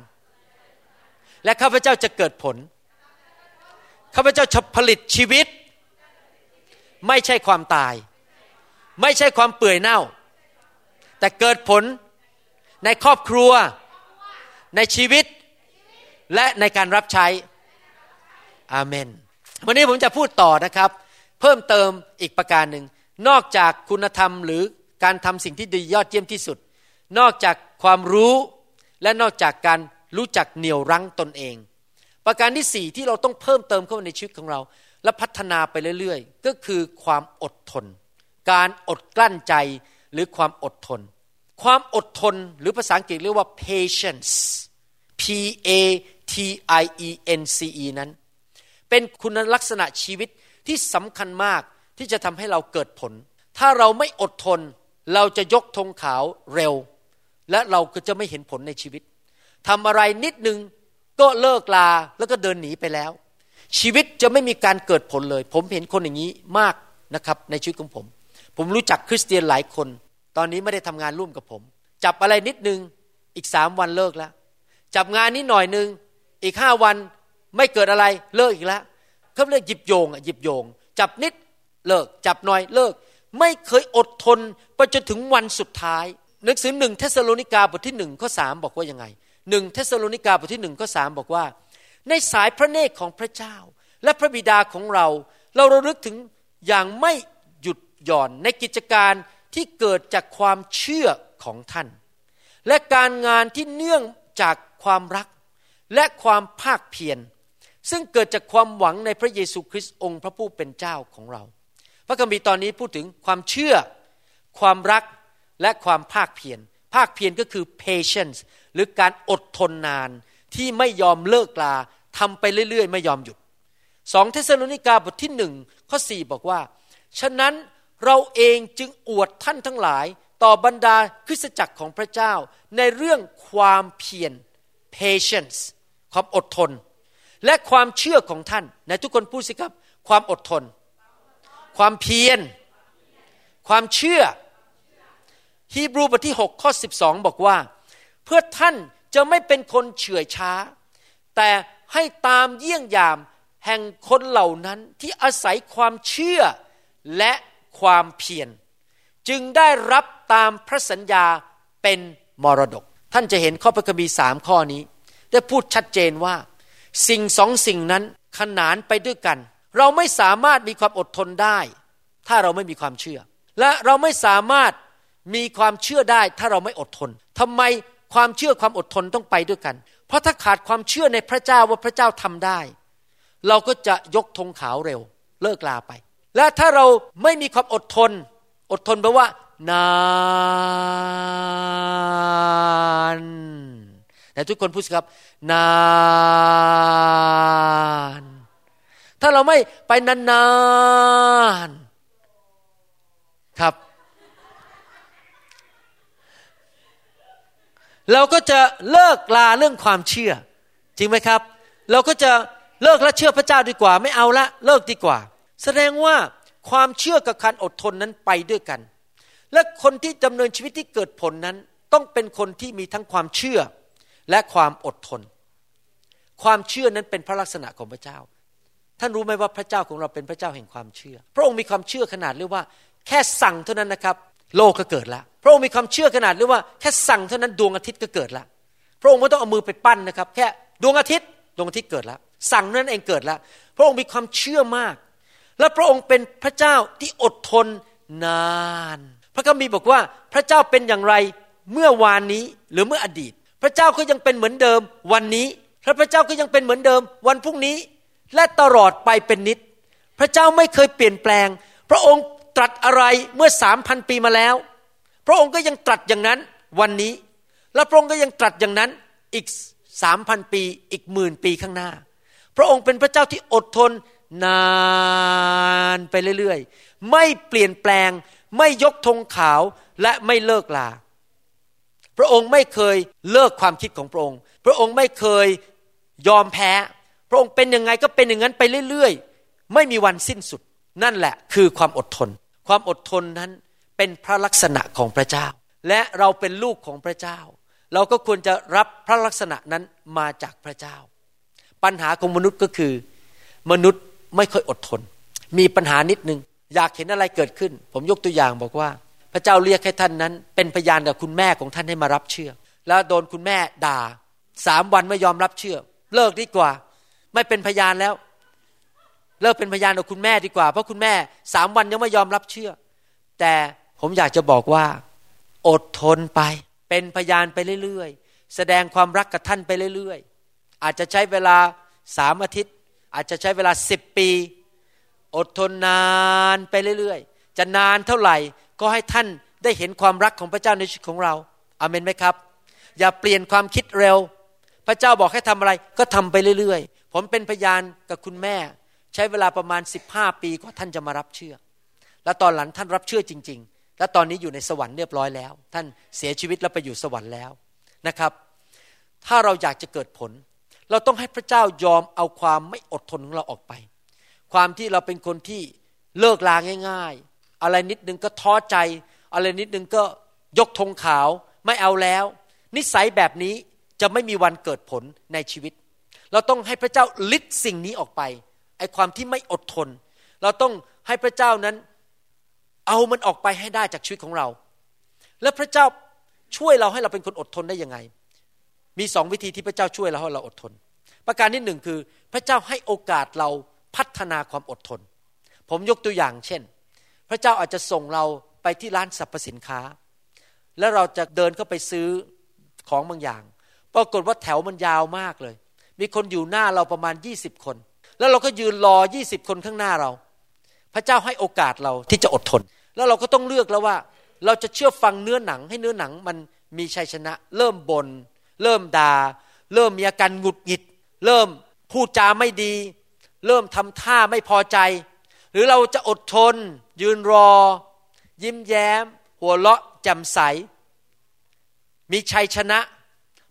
และข้าพเจ้าจะเกิดผล ข้าพเจ้าจะผลิตชีวิต ไม่ใช่ความตาย ไม่ใช่ความเปื่อยเน่า แต่เกิดผลในครอบครัว ในชีวิต และในการรับใช้อาเมน วันนี้ผมจะพูดต่อนะครับ เพิ่มเติมอีกประการหนึ่งนอกจากคุณธรรมหรือการทำสิ่งที่ดียอดเยี่ยมที่สุด นอกจากความรู้และนอกจากการรู้จักเหนี่ยวรั้งตนเอง ประการที่สี่ที่เราต้องเพิ่มเติมเข้ามาในชีวิตของเรา และพัฒนาไปเรื่อยๆ ก็คือความอดทน การอดกลั้นใจหรือความอดทน ความอดทนหรือภาษาอังกฤษเรียกว่า patience P A T I E N C E นั้น เป็นคุณลักษณะชีวิตที่สำคัญมากที่จะทำให้เราเกิดผล ถ้าเราไม่อดทน เราจะยกธงขาวเร็ว และเราก็จะไม่เห็นผลในชีวิตทำอะไรนิดนึงก็เลิกลาแล้วก็เดินหนีไปแล้ว ชีวิตจะไม่มีการเกิดผลเลย ผมเห็นคนอย่างนี้มากนะครับในชีวิตของผม ผมรู้จักคริสเตียนหลายคน ตอนนี้ไม่ได้ทำงานร่วมกับผม จับอะไรนิดนึงอีกสามวันเลิกแล้ว จับงานนิดหน่อยนึงอีกห้าวัน ไม่เกิดอะไรเลิกอีกแล้วเขาเรียกหยิบโยงอะหยิบโยง จับนิดเลิก จับหน่อยเลิก ไม่เคยอดทนไปจนถึงวันสุดท้าย หนังสือหนึ่งเทสโลนิกาบทที่หนึ่งข้อสามบอกว่ายังไงหนึ่งเทสโลนิกาบทที่หนึ่งข้อสามบอกว่า ในสายพระเนตรของพระเจ้า และพระบิดาของเรา เราระลึกถึงอย่างไม่หยุดหย่อนในกิจการที่เกิดจากความเชื่อของท่าน และการงานที่เนื่องจากความรักและความภาคเพียร ซึ่งเกิดจากความหวังในพระเยซูคริสต์องค์พระผู้เป็นเจ้าของเรา พระคัมภีร์ตอนนี้พูดถึงความเชื่อ ความรักและความภาคเพียรภาคเพียรก็คือ patience หรือการอดทนนานที่ไม่ยอมเลิกลาทำไปเรื่อย ๆ ไม่ยอมหยุดสองเทสโลนิกาบทที่หนึ่งข้อสี่บอกว่า ฉะนั้นเราเองจึงอวดท่านทั้งหลายต่อบรรดาคริสตจักรของพระเจ้า ในเรื่องความเพียร patience ความอดทน และความเชื่อของท่านในทุกคนพูดสิครับ ความอดทน ความเพียร ความเชื่อ ฮีบรูบทที่ 6 ข้อ 12 บอกว่า เพื่อท่านจะไม่เป็นคนเฉื่อยช้า แต่ให้ตามเยี่ยงยามแห่งคนเหล่านั้นที่อาศัยความเชื่อและความเพียร จึงได้รับตามพระสัญญาเป็นมรดก ท่านจะเห็นข้อพระคัมภีร์สามข้อนี้ ได้พูดชัดเจนว่า สิ่งสองสิ่งนั้นขนานไปด้วยกัน เราไม่สามารถมีความอดทนได้ ถ้าเราไม่มีความเชื่อ และเราไม่สามารถมีความเชื่อได้ถ้าเราไม่อดทนทำไมความเชื่อความอดทนต้องไปด้วยกัน เพราะถ้าขาดความเชื่อในพระเจ้าว่าพระเจ้าทำได้ เราก็จะยกธงขาวเร็ว เลิกลาไป และถ้าเราไม่มีความอดทน อดทนแปลว่านานแต่ทุกคนพูดสิครับ นานถ้า เราไม่ไปนานๆ ครับ เราก็จะเลิกลาเรื่องความเชื่อ จริงไหมครับ เราก็จะเลิกและเชื่อพระเจ้าดีกว่า ไม่เอาละเลิกดีกว่า แสดงว่าความเชื่อกับการอดทนนั้นไปด้วยกัน และคนที่ดำเนินชีวิตที่เกิดผลนั้น ต้องเป็นคนที่มีทั้งความเชื่อและความอดทน ความเชื่อนั้นเป็นพระลักษณะของพระเจ้า ท่านรู้ไหมว่าพระเจ้าของเราเป็นพระเจ้าแห่งความเชื่อ พระองค์มีความเชื่อขนาดเรียกว่า แค่สั่งเท่านั้นนะครับ โลกก็เกิดแล้วพระองค์มีความเชื่อขนาดเรียกว่าแค่สั่งเท่านั้นดวงอาทิตย์ก็เกิดแล้วพระองค์ไม่ต้องเอามือไปปั้นนะครับ แค่ดวงอาทิตย์ดวงอาทิตย์เกิดแล้วสั่งนั้นเองเกิดแล้วพระองค์มีความเชื่อมาก และพระองค์เป็นพระเจ้าที่อดทนนาน พระคัมภีร์บอกว่าพระเจ้าเป็นอย่างไรเมื่อวานนี้หรือเมื่ออดีต พระเจ้าก็ยังเป็นเหมือนเดิมวันนี้และพระเจ้าก็ยังเป็นเหมือนเดิมวันพรุ่งนี้ และตลอดไปเป็นนิด พระเจ้าไม่เคยเปลี่ยนแปลง พระองค์ตรัสอะไรเมื่อสามพันปีมาแล้ว พระองค์ก็ยังตรัสอย่างนั้นวันนี้ และพระองค์ก็ยังตรัสอย่างนั้นอีกสามพันปีอีกหมื่นปีข้างหน้า พระองค์เป็นพระเจ้าที่อดทนนานไปเรื่อยๆ ไม่เปลี่ยนแปลง ไม่ยกธงขาวและไม่เลิกลา พระองค์ไม่เคยเลิกความคิดของพระองค์ พระองค์ไม่เคยยอมแพ้ พระองค์เป็นยังไงก็เป็นอย่างนั้นไปเรื่อยๆ ไม่มีวันสิ้นสุด นั่นแหละคือความอดทน ความอดทนนั้นเป็นพระลักษณะของพระเจ้า และเราเป็นลูกของพระเจ้า เราก็ควรจะรับพระลักษณะนั้นมาจากพระเจ้า ปัญหาของมนุษย์ก็คือ มนุษย์ไม่ค่อยอดทน มีปัญหานิดนึง อยากเห็นอะไรเกิดขึ้น ผมยกตัวอย่างบอกว่า พระเจ้าเรียกให้ท่านนั้น เป็นพยานกับคุณแม่ของท่านให้มารับเชื่อ แล้วโดนคุณแม่ด่าสามวันไม่ยอมรับเชื่อ เลิกดีกว่า ไม่เป็นพยานแล้วเลิกเป็นพยานกับคุณแม่ดีกว่า เพราะคุณแม่สามวันยังไม่ยอมรับเชื่อ แต่ผมอยากจะบอกว่า อดทนไป เป็นพยานไปเรื่อยๆ แสดงความรักกับท่านไปเรื่อยๆ อาจจะใช้เวลาสามอาทิตย์ อาจจะใช้เวลาสิบปี อดทนนานไปเรื่อยๆ จะนานเท่าไหร่ก็ให้ท่านได้เห็นความรักของพระเจ้าในชีวิตของเราอาเมนไหมครับ อย่าเปลี่ยนความคิดเร็ว พระเจ้าบอกให้ทำอะไรก็ทำไปเรื่อยๆ ผมเป็นพยานกับคุณแม่ ใช้เวลาประมาณ 15 ปีกว่าท่านจะมารับเชื่อ และตอนหลังท่านรับเชื่อจริง ๆ และตอนนี้อยู่ในสวรรค์เรียบร้อยแล้ว ท่านเสียชีวิตแล้วไปอยู่สวรรค์แล้วนะครับ ถ้าเราอยากจะเกิดผล เราต้องให้พระเจ้ายอมเอาความไม่อดทนของเราออกไป ความที่เราเป็นคนที่เลิกลาง่าย ๆ อะไรนิดนึงก็ท้อใจ อะไรนิดนึงก็ยกธงขาวไม่เอาแล้ว นิสัยแบบนี้จะไม่มีวันเกิดผลในชีวิต เราต้องให้พระเจ้าลิดสิ่งนี้ออกไปไอความที่ไม่อดทน เราต้องให้พระเจ้านั้น เอามันออกไปให้ได้จากชีวิตของเรา และพระเจ้าช่วยเราให้เราเป็นคนอดทนได้ยังไง มีสองวิธีที่พระเจ้าช่วยเราให้เราอดทน ประการที่หนึ่งคือ พระเจ้าให้โอกาสเราพัฒนาความอดทน ผมยกตัวอย่างเช่น พระเจ้าอาจจะส่งเราไปที่ร้านสรรพสินค้า แล้วเราจะเดินเข้าไปซื้อของบางอย่าง ปรากฏว่าแถวมันยาวมากเลย มีคนอยู่หน้าเราประมาณยี่สิบคน แล้วเราก็ยืนรอยี่สิบคนข้างหน้าเรา พระเจ้าให้โอกาสเราที่จะอดทน แล้วเราก็ต้องเลือกแล้วว่า เราจะเชื่อฟังเนื้อหนังให้เนื้อหนังมันมีชัยชนะ เริ่มบน่นเริ่มดา่าเริ่มมีอาการหงุดหงิด เริ่มพูดจาไม่ดี เริ่มทำท่าไม่พอใจ หรือเราจะอดทน ยืนรอ ยิ้มแย้ม หัวเราะแจ่มใส มีชัยชนะ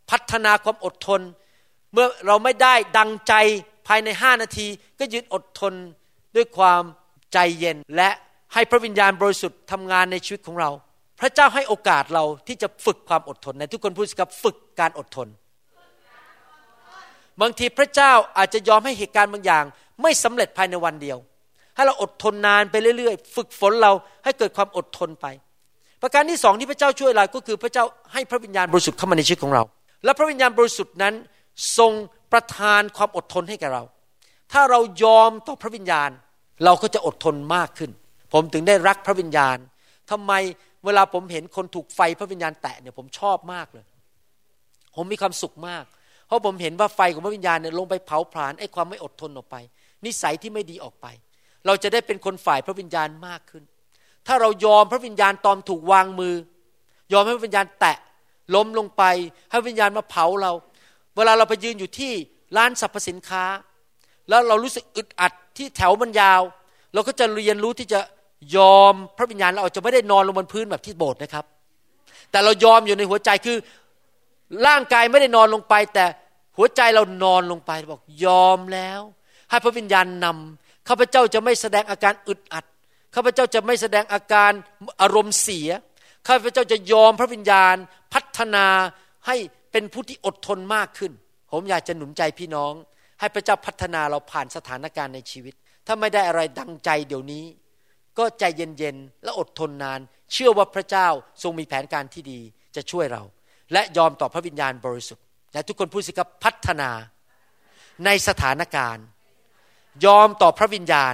พัฒนาความอดทน เมื่อเราไม่ได้ดังใจภายในห้านาที ก็ยืนอดทนด้วยความใจเย็นและให้พระวิญญาณบริสุทธิ์ทำงานในชีวิตของเรา พระเจ้าให้โอกาสเราที่จะฝึกความอดทนในทุกคนพูดสิครับฝึกการอดทน บางทีพระเจ้าอาจจะยอมให้เหตุการณ์บางอย่าง ไม่สำเร็จภายในวันเดียว ให้เราอดทนนานไปเรื่อยๆ ฝึกฝนเราให้เกิดความอดทนไป ประการที่สองที่พระเจ้าช่วยเราก็คือพระเจ้าให้พระวิญญาณบริสุทธิ์เข้ามาในชีวิตของเรา และพระวิญญาณบริสุทธิ์นั้น ทรงประทานความอดทนให้แก่เรา ถ้าเรายอมต่อพระวิญญาณ เราก็จะอดทนมากขึ้น ผมถึงได้รักพระวิญญาณทำไมเวลาผมเห็นคนถูกไฟพระวิญญาณแตะเนี่ยผมชอบมากเลย ผมมีความสุขมาก เพราะผมเห็นว่าไฟของพระวิญญาณเนี่ยลงไปเผาผลาญไอ้ความไม่อดทนออกไป นิสัยที่ไม่ดีออกไป เราจะได้เป็นคนฝ่ายพระวิญญาณมากขึ้น ถ้าเรายอมพระวิญญาณตอมถูกวางมือ ยอมให้พระวิญญาณแตะล้มลงไปให้วิญญาณมาเผาเรา เวลาเราไปยืนอยู่ที่ร้านสรรพสินค้า แล้วเรารู้สึกอึดอัดที่แถวมันยาว เราก็จะเรียนรู้ที่จะยอมพระวิญญาณเราจะไม่ได้นอนลงบนพื้นแบบที่โบสถ์นะครับ แต่เรายอมอยู่ในหัวใจคือร่างกายไม่ได้นอนลงไป แต่หัวใจเรานอนลงไปบอกยอมแล้ว ให้พระวิญญาณนำข้าพเจ้าจะไม่แสดงอาการอึดอัดข้าพเจ้าจะไม่แสดงอาการอารมณ์เสียข้าพเจ้าจะยอมพระวิญญาณพัฒนาให้ เป็นผู้ที่อดทนมากขึ้น ผมอยากจะหนุนใจพี่น้อง ให้พระเจ้าพัฒนาเราผ่านสถานการณ์ในชีวิต ถ้าไม่ได้อะไรดังใจเดี๋ยวนี้ ก็ใจเย็นๆและอดทนนาน เชื่อว่าพระเจ้าทรงมีแผนการที่ดีจะช่วยเรา และยอมต่อพระวิญญาณบริสุทธิ์และทุกคนพูดสิครับพัฒนาในสถานการณ์ ยอมต่อพระวิญญาณ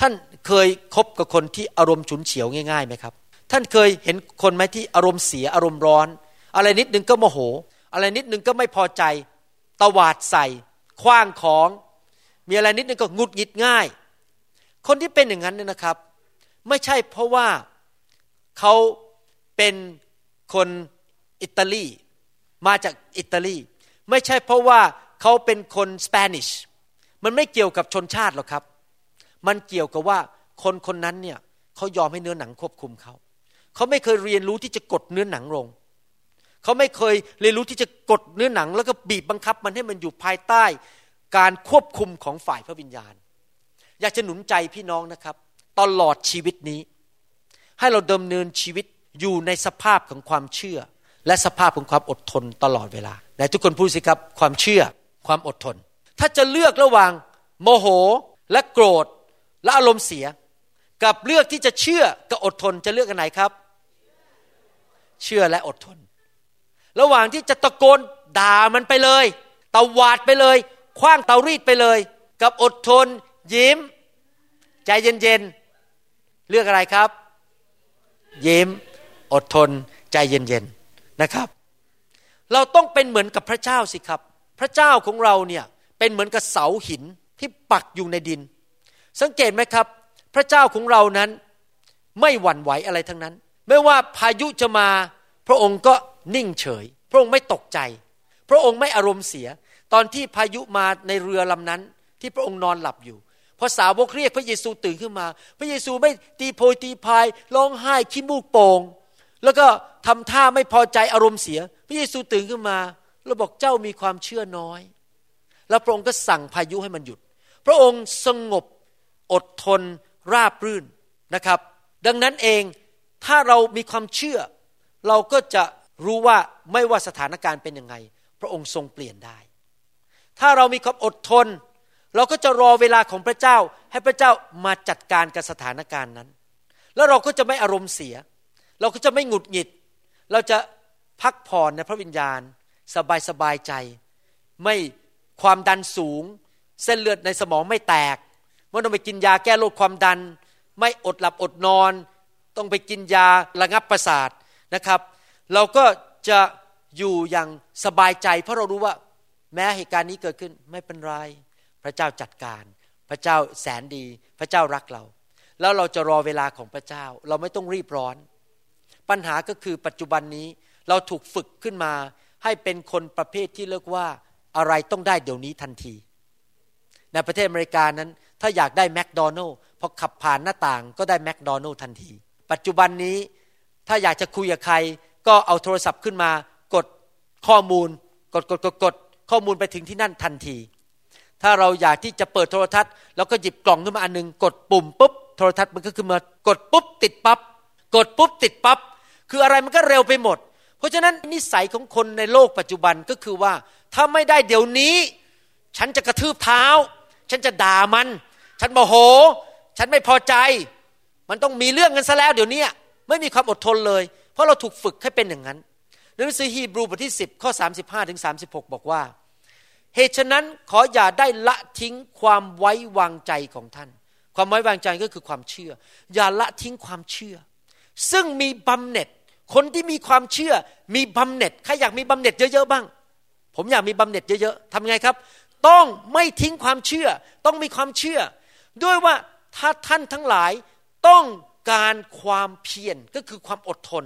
ท่านเคยคบกับคนที่อารมณ์ฉุนเฉียวง่ายๆไหมครับ ท่านเคยเห็นคนไหมที่อารมณ์เสียอารมณ์ร้อน อะไรนิดนึงก็โมโห อะไรนิดนึงก็ไม่พอใจตวาดใส่คว้างของ มีอะไรนิดนึงก็งุดหงิดง่าย คนที่เป็นอย่างนั้นเนี่ยนะครับ ไม่ใช่เพราะว่าเขาเป็นคนอิตาลี มาจากอิตาลี ไม่ใช่เพราะว่าเขาเป็นคนสเปนิชมันไม่เกี่ยวกับชนชาติหรอกครับ มันเกี่ยวกับว่าคนคนนั้นเนี่ยเขายอมให้เนื้อหนังควบคุมเขา เขาไม่เคยเรียนรู้ที่จะกดเนื้อหนังลงเขาไม่เคยเรียนรู้ที่จะกดเนื้อหนัง แล้วก็บีบบังคับมันให้มันอยู่ภายใต้ การควบคุมของฝ่ายพระวิญญาณ อยากจะหนุนใจพี่น้องนะครับ ตลอดชีวิตนี้ ให้เราดำเนินชีวิตอยู่ในสภาพของความเชื่อ และสภาพของความอดทนตลอดเวลาไหนทุกคนพูดสิครับความเชื่อความอดทน ถ้าจะเลือกระหว่างโมโหและโกรธและอารมณ์เสีย กับเลือกที่จะเชื่อกับอดทนจะเลือกกันไหนครับ เชื่อและอดทน ระหว่างที่จะตะโกนด่ามันไปเลยตาวาดไปเลย คว้างเตารีดไปเลย กับอดทน ยิ้ม ใจเย็นๆ เลือกอะไรครับ ยิ้ม อดทน ใจเย็นๆ นะครับ เราต้องเป็นเหมือนกับพระเจ้าสิครับ พระเจ้าของเราเนี่ยเป็นเหมือนกับเสาหินที่ปักอยู่ในดิน สังเกตไหมครับ พระเจ้าของเรานั้นไม่หวั่นไหวอะไรทั้งนั้น ไม่ว่าพายุจะมา พระองค์ก็ นิ่งเฉย พระองค์ไม่ตกใจ พระองค์ไม่อารมณ์เสีย ตอนที่พายุมาในเรือลำนั้น ที่พระองค์นอนหลับอยู่พอสาวกเรียกพระเยซูตื่นขึ้นมา พระเยซูไม่ตีโพยตีพายร้องไห้ขี้มูกโป่งแล้วก็ทำท่าไม่พอใจอารมณ์เสีย พระเยซูตื่นขึ้นมาแล้วบอกเจ้ามีความเชื่อน้อย แล้วพระองค์ก็สั่งพายุให้มันหยุด พระองค์สงบอดทนราบรื่นนะครับ ดังนั้นเองถ้าเรามีความเชื่อ เราก็จะ รู้ว่าไม่ว่าสถานการณ์เป็นยังไง พระองค์ทรงเปลี่ยนได้ ถ้าเรามีความอดทน เราก็จะรอเวลาของพระเจ้า ให้พระเจ้ามาจัดการกับสถานการณ์นั้น แล้วเราก็จะไม่อารมณ์เสีย เราก็จะไม่หงุดหงิด เราจะพักผ่อนในพระวิญญาณ สบายสบายใจ ไม่ความดันสูง เส้นเลือดในสมองไม่แตกไม่ต้องไปกินยาแก้โรคความดัน ไม่อดหลับอดนอน ต้องไปกินยาระงับประสาทนะครับ เราก็จะอยู่อย่างสบายใจ เพราะเรารู้ว่าแม้เหตุการณ์นี้เกิดขึ้นไม่เป็นไร พระเจ้าจัดการ พระเจ้าแสนดี พระเจ้ารักเรา แล้วเราจะรอเวลาของพระเจ้า เราไม่ต้องรีบร้อน ปัญหาก็คือปัจจุบันนี้เราถูกฝึกขึ้นมา ให้เป็นคนประเภทที่เรียกว่าอะไรต้องได้เดี๋ยวนี้ทันที ในประเทศอเมริกานั้น ถ้าอยากได้แมคโดนัลล์พอขับผ่านหน้าต่างก็ได้แมคโดนัลล์ทันที ปัจจุบันนี้ถ้าอยากจะคุยกับใคร ก็เอาโทรศัพท์ขึ้นมากดข้อมูล กดกดกดกดข้อมูลไปถึงที่นั่นทันที ถ้าเราอยากที่จะเปิดโทรทัศน์เราก็หยิบกล่องขึ้นมาอันนึง กดปุ่มปุ๊บโทรทัศน์มันก็ขึ้นมากดปุ๊บติดปับ๊บกดปุ๊บติดปับ๊บคืออะไรมันก็เร็วไปหมด เพราะฉะนั้นนิสัยของคนในโลกปัจจุบันก็คือว่า ถ้าไม่ได้เดี๋ยวนี้ ฉันจะกระทืบเท้า ฉันจะด่ามัน ฉันโมโห ฉันไม่พอใจ มันต้องมีเรื่องกันซะแล้วเดี๋ยวนี้ไม่มีความอดทนเลย เพราะเราถูกฝึกให้เป็นอย่างนั้นหนังสือฮีบรูบทที่ 10 ข้อ 35ถึง36 บอกว่า เหตุฉะนั้นขออย่าได้ละทิ้งความไว้วางใจของท่าน ความไว้วางใจก็คือความเชื่อ อย่าละทิ้งความเชื่อ ซึ่งมีบำเหน็จ คนที่มีความเชื่อมีบำเหน็จใครอยากมีบำเหน็จเยอะๆบ้าง ผมอยากมีบำเหน็จเยอะๆทำไงครับ ต้องไม่ทิ้งความเชื่อ ต้องมีความเชื่อ ด้วยว่าถ้าท่านทั้งหลายต้องการความเพียรก็คือความอดทน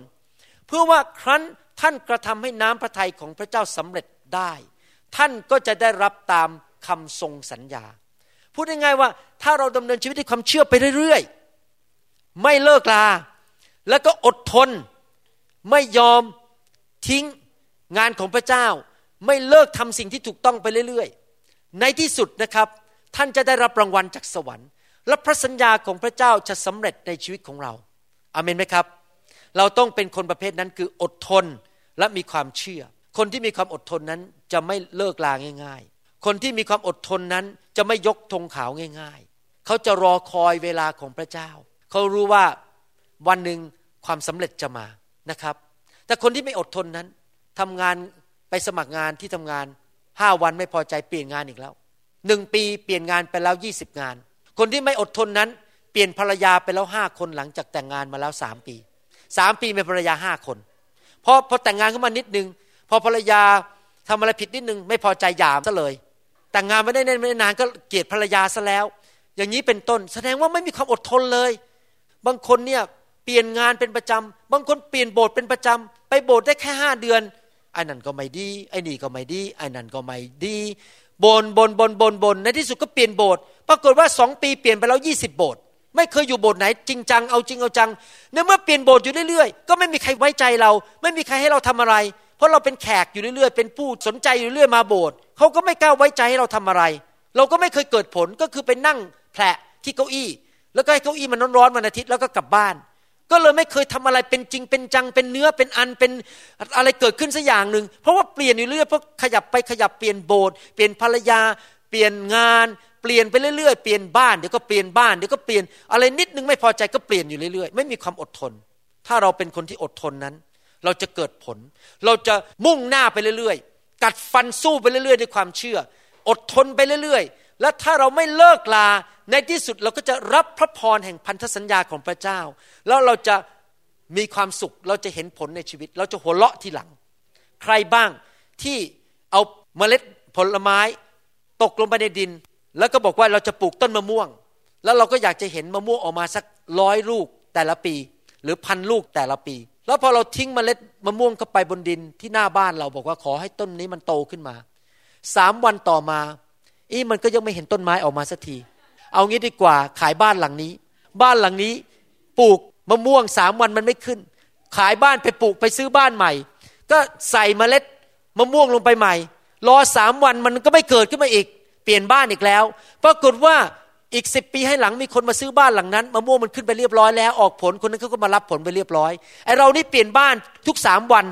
เพื่อว่าครั้นท่านกระทำให้น้ำพระทัยของพระเจ้าสำเร็จได้ ท่านก็จะได้รับตามคำทรงสัญญา พูดง่ายๆว่าถ้าเราดำเนินชีวิตด้วยความเชื่อไปเรื่อยๆ ไม่เลิกลา แล้วก็อดทน ไม่ยอมทิ้งงานของพระเจ้า ไม่เลิกทำสิ่งที่ถูกต้องไปเรื่อยๆ ในที่สุดนะครับท่านจะได้รับรางวัลจากสวรรค์ และพระสัญญาของพระเจ้าจะสำเร็จในชีวิตของเราอาเมนไหมครับ เราต้องเป็นคนประเภทนั้นคืออดทนและมีความเชื่อ คนที่มีความอดทนนั้นจะไม่เลิกลาง่าย ๆ คนที่มีความอดทนนั้นจะไม่ยกธงขาวง่าย ๆ เขาจะรอคอยเวลาของพระเจ้า เขารู้ว่าวันหนึ่งความสำเร็จจะมานะครับ แต่คนที่ไม่อดทนนั้นทำงานไปสมัครงานที่ทำงานห้าวันไม่พอใจเปลี่ยนงานอีกแล้วหนึ่งปีเปลี่ยนงานไปแล้วยี่สิบงาน คนที่ไม่อดทนนั้น เปลี่ยนภรรยาไปแล้วห้าคนหลังจากแต่งงานมาแล้วสามปี สามปีมีภรรยาห้าคนพอพอแต่งงานขึ้นมานิดนึง พอภรรยาทำอะไรผิดนิดนึง ไม่พอใจหยามซะเลย แต่งงานไม่ได้ไม่นานก็เกลียดภรรยาซะแล้ว อย่างนี้เป็นต้น แสดงว่าไม่มีความอดทนเลย บางคนเนี่ยเปลี่ยนงานเป็นประจำบางคนเปลี่ยนโบสถ์เป็นประจำไปโบสถ์ได้แค่ห้าเดือนไอ้นั่นก็ไม่ดีไอ้นี่ก็ไม่ดีไอ้นั่นก็ไม่ดีบนบนบนบนบนในที่สุดก็เปลี่ยนโบสถ์ปรากฏว่าสองปีเปลี่ยนไปแล้วยี่สิบโบสถ์ ไม่เคยอยู่โบสถ์ไหนจริงจังเอาจริงเอาจังในเมื่อเปลี่ยนโบสถ์อยู่เรื่อยๆ ก็ไม่มีใครไว้ใจเรา ไม่มีใครให้เราทำอะไร เพราะเราเป็นแขกอยู่เรื่อยๆ เป็นผู้สนใจอยู่เรื่อยมาโบสถ์เขาก็ไม่กล้าไว้ใจให้เราทำอะไร เราก็ไม่เคยเกิดผลก็คือไปนั่งแผลที่เก้าอี้ แล้วก็ให้เก้าอี้มันร้อนๆวันอาทิตย์แล้วก็กลับบ้าน ก็เลยไม่เคยทำอะไรเป็นจริงเป็นจังเป็นเนื้อเป็นอันเป็นอะไรเกิดขึ้นสักอย่างหนึ่งเพราะว่าเปลี่ยนอยู่เรื่อยเพราะขยับไปขยับเปลี่ยนโบสถ์เปลี่ยนภรรยา เปลี่ยนงาน เปลี่ยนไปเรื่อยๆ เปลี่ยนบ้านเดี๋ยวก็เปลี่ยนบ้านเดี๋ยวก็เปลี่ยนอะไรนิดนึงไม่พอใจก็เปลี่ยนอยู่เรื่อยๆ ไม่มีความอดทน ถ้าเราเป็นคนที่อดทนนั้น เราจะเกิดผล เราจะมุ่งหน้าไปเรื่อยๆ กัดฟันสู้ไปเรื่อยๆ ด้วยความเชื่อ อดทนไปเรื่อยๆ และถ้าเราไม่เลิกลาในที่สุดเราก็จะรับพระพรแห่งพันธสัญญาของพระเจ้า แล้วเราจะมีความสุขเราจะเห็นผลในชีวิต เราจะหัวเราะทีหลัง ใครบ้างที่เอาเมล็ดผลไม้ ตกลงไปในดิน แล้วก็บอกว่าเราจะปลูกต้นมะม่วง แล้วเราก็อยากจะเห็นมะม่วงออกมาสักร้อยลูกแต่ละปี หรือพันลูกแต่ละปี แล้วพอเราทิ้งมเมล็ดมะม่วงเข้าไปบนดินที่หน้าบ้านเราบอกว่าขอให้ต้นนี้มันโตขึ้นมาสามวันต่อมา อีมันก็ยังไม่เห็นต้นไม้ออกมาสักที เอางี้ดีกว่าขายบ้านหลังนี้ บ้านหลังนี้ปลูกมะม่วงสามวันมันไม่ขึ้น ขายบ้านไปปลูกไปซื้อบ้านใหม่ ก็ใส่เมล็ดมะม่วงลงไปใหม่ รอสามวันมันก็ไม่เกิดขึ้นมาอีก ปลี่ยนบ้านอีกแล้ว ปรากฏว่าอีกสิบปีให้หลังมีคนมาซื้อบ้านหลังนั้นมะม่วงมันขึ้นไปเรียบร้อยแล้วออกผลคนนั้นเขาก็มารับผลไปเรียบร้อยไอเรานี่เปลี่ยนบ้านทุกสามวัน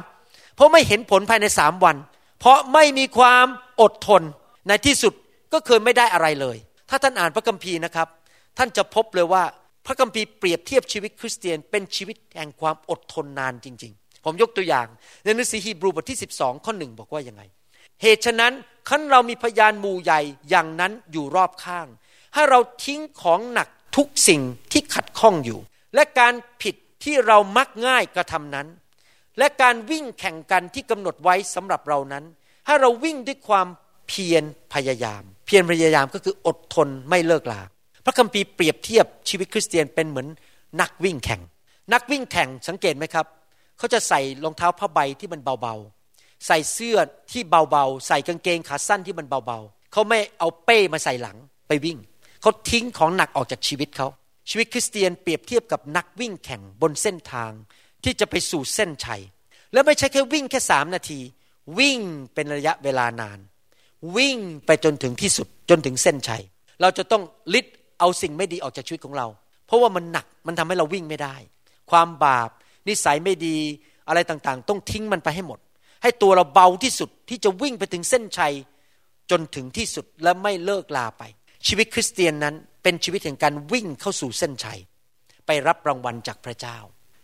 เพราะไม่เห็นผลภายในสามวัน เพราะไม่มีความอดทนในที่สุดก็เคยไม่ได้อะไรเลย ถ้าท่านอ่านพระคัมภีร์นะครับ ท่านจะพบเลยว่าพระคัมภีร์เปรียบเทียบชีวิตคริสเตียนเป็นชีวิตแห่งความอดทนนานจริง ๆ ผมยกตัวอย่างในหนังสือฮีบรูบทที่ 12 ข้อหนึ่งบอกว่ายังไง เหตุฉะนั้น ขั้นเรามีพยานหมู่ใหญ่อย่างนั้นอยู่รอบข้าง ให้เราทิ้งของหนักทุกสิ่งที่ขัดข้องอยู่ และการผิดที่เรามักง่ายกระทำนั้น และการวิ่งแข่งกันที่กำหนดไว้สำหรับเรานั้น ให้เราวิ่งด้วยความเพียรพยายาม เพียรพยายามก็คืออดทนไม่เลิกลาพระคัมภีร์เปรียบเทียบชีวิตคริสเตียนเป็นเหมือนนักวิ่งแข่ง นักวิ่งแข่งสังเกตไหมครับ เขาจะใส่รองเท้าผ้าใบที่มันเบา ใส่เสื้อที่เบาๆ ใส่กางเกงขาสั้นที่มันเบาๆ เขาไม่เอาเป้มาใส่หลังไปวิ่ง เขาทิ้งของหนักออกจากชีวิตเขา ชีวิตคริสเตียนเปรียบเทียบกับนักวิ่งแข่งบนเส้นทางที่จะไปสู่เส้นชัย แล้วไม่ใช่แค่วิ่งแค่สามนาที วิ่งเป็นระยะเวลานาน วิ่งไปจนถึงที่สุดจนถึงเส้นชัย เราจะต้องลิดเอาสิ่งไม่ดีออกจากชีวิตของเรา เพราะว่ามันหนักมันทำให้เราวิ่งไม่ได้ ความบาปนิสัยไม่ดีอะไรต่างๆ ต้องทิ้งมันไปให้หมด ให้ตัวเราเบาที่สุดที่จะวิ่งไปถึงเส้นชัยจนถึงที่สุดและไม่เลิกลาไป ชีวิตคริสเตียนนั้นเป็นชีวิตแห่งการวิ่งเข้าสู่เส้นชัย ไปรับรางวัลจากพระเจ้า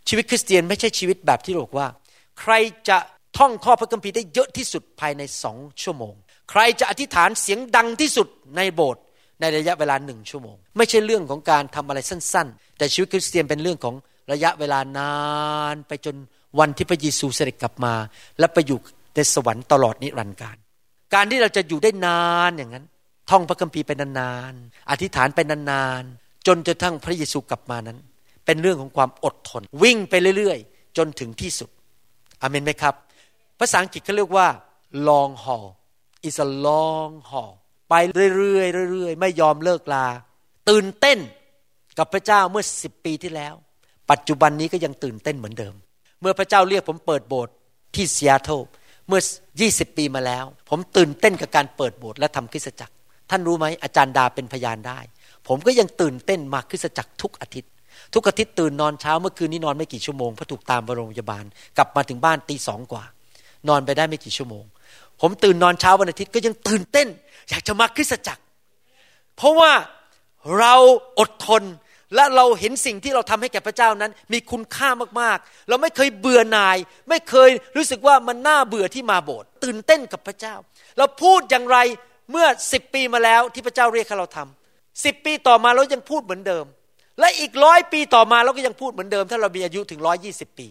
ชีวิตคริสเตียนไม่ใช่ชีวิตแบบที่บอกว่า ใครจะท่องข้อพระคัมภีร์ได้เยอะที่สุดภายในสองชั่วโมง ใครจะอธิษฐานเสียงดังที่สุดในโบสถ์ในระยะเวลาหนึ่งชั่วโมง ไม่ใช่เรื่องของการทำอะไรสั้น ๆ แต่ชีวิตคริสเตียนเป็นเรื่องของระยะเวลานานไปจน วันที่พระเยซูเสด็จกลับมา และไปอยู่ในสวรรค์ตลอดนิรันดร์การ การที่เราจะอยู่ได้นานอย่างนั้น ท่องพระคัมภีร์ไปนานๆ อธิษฐานไปนานๆ จนจะทั้งพระเยซูกลับมานั้น เป็นเรื่องของความอดทน วิ่งไปเรื่อยๆ จนถึงที่สุดอเมนไหมครับ ภาษาอังกฤษเขาเรียกว่า long haul is a long haul ไปเรื่อยๆเรื่อยๆ ไม่ยอมเลิกลา ตื่นเต้นกับพระเจ้าเมื่อสิบปีที่แล้ว ปัจจุบันนี้ก็ยังตื่นเต้นเหมือนเดิม เมื่อพระเจ้าเรียกผมเปิดโบสถ์ที่ซีแอตเทิลเมื่อ 20 ปีมาแล้ว ผมตื่นเต้นกับการเปิดโบสถ์และทำคริสตจักร ท่านรู้ไหมอาจารย์ดาเป็นพยานได้ ผมก็ยังตื่นเต้นมาคริสตจักรทุกอาทิตย์ ทุกอาทิตย์ตื่นนอนเช้าเมื่อคืนนี้นอนไม่กี่ชั่วโมงเพราะถูกตามไปโรงพยาบาล กลับมาถึงบ้านตีสองกว่า นอนไปได้ไม่กี่ชั่วโมง ผมตื่นนอนเช้าวันอาทิตย์ก็ยังตื่นเต้น อยากจะมาคริสตจักร เพราะว่าเราอดทน และเราเห็นสิ่งที่เราทำให้แก่พระเจ้านั้น มีคุณค่ามากๆ เราไม่เคยเบื่อหน่าย ไม่เคยรู้สึกว่ามันน่าเบื่อที่มาโบสถ์ตื่นเต้นกับพระเจ้า เราพูดอย่างไรเมื่อสิบปีมาแล้วที่พระเจ้าเรียกให้เราทำสิบปีต่อมาเรายังพูดเหมือนเดิม และอีกร้อยปีต่อมาเราก็ยังพูดเหมือนเดิม ถ้าเรามีอายุถึงร้อยี่สิบปี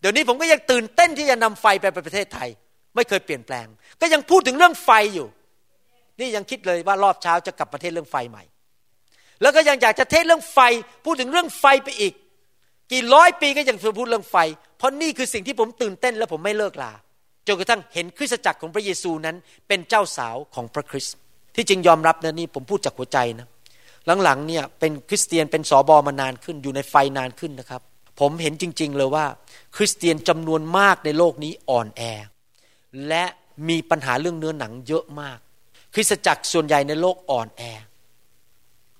เดี๋ยวนี้ผมก็ยังตื่นเต้นที่จะนำไฟไปประเทศไทย ไม่เคยเปลี่ยนแปลง ก็ยังพูดถึงเรื่องไฟอยู่ นี่ยังคิดเลยว่ารอบเช้าจะกลับประเทศเรื่องไฟใหม่ แล้วก็ยังอยากจะเทศเรื่องไฟ พูดถึงเรื่องไฟไปอีก กี่ร้อยปีก็ยังจะพูดเรื่องไฟ เพราะนี่คือสิ่งที่ผมตื่นเต้นและผมไม่เลิกลาจนกระทั่งเห็นคริสตจักรของพระเยซูนั้น เป็นเจ้าสาวของพระคริสต์ที่จริงยอมรับนะนี่ผมพูดจากหัวใจนะหลังๆเนี่ยเป็นคริสเตียนเป็นสอบอมานานขึ้นอยู่ในไฟนานขึ้นนะครับ ผมเห็นจริง ๆ เลยว่า คริสเตียนจำนวนมากในโลกนี้อ่อนแอ และมีปัญหาเรื่องเนื้อหนังเยอะมาก คริสตจักรส่วนใหญ่ในโลกอ่อนแอ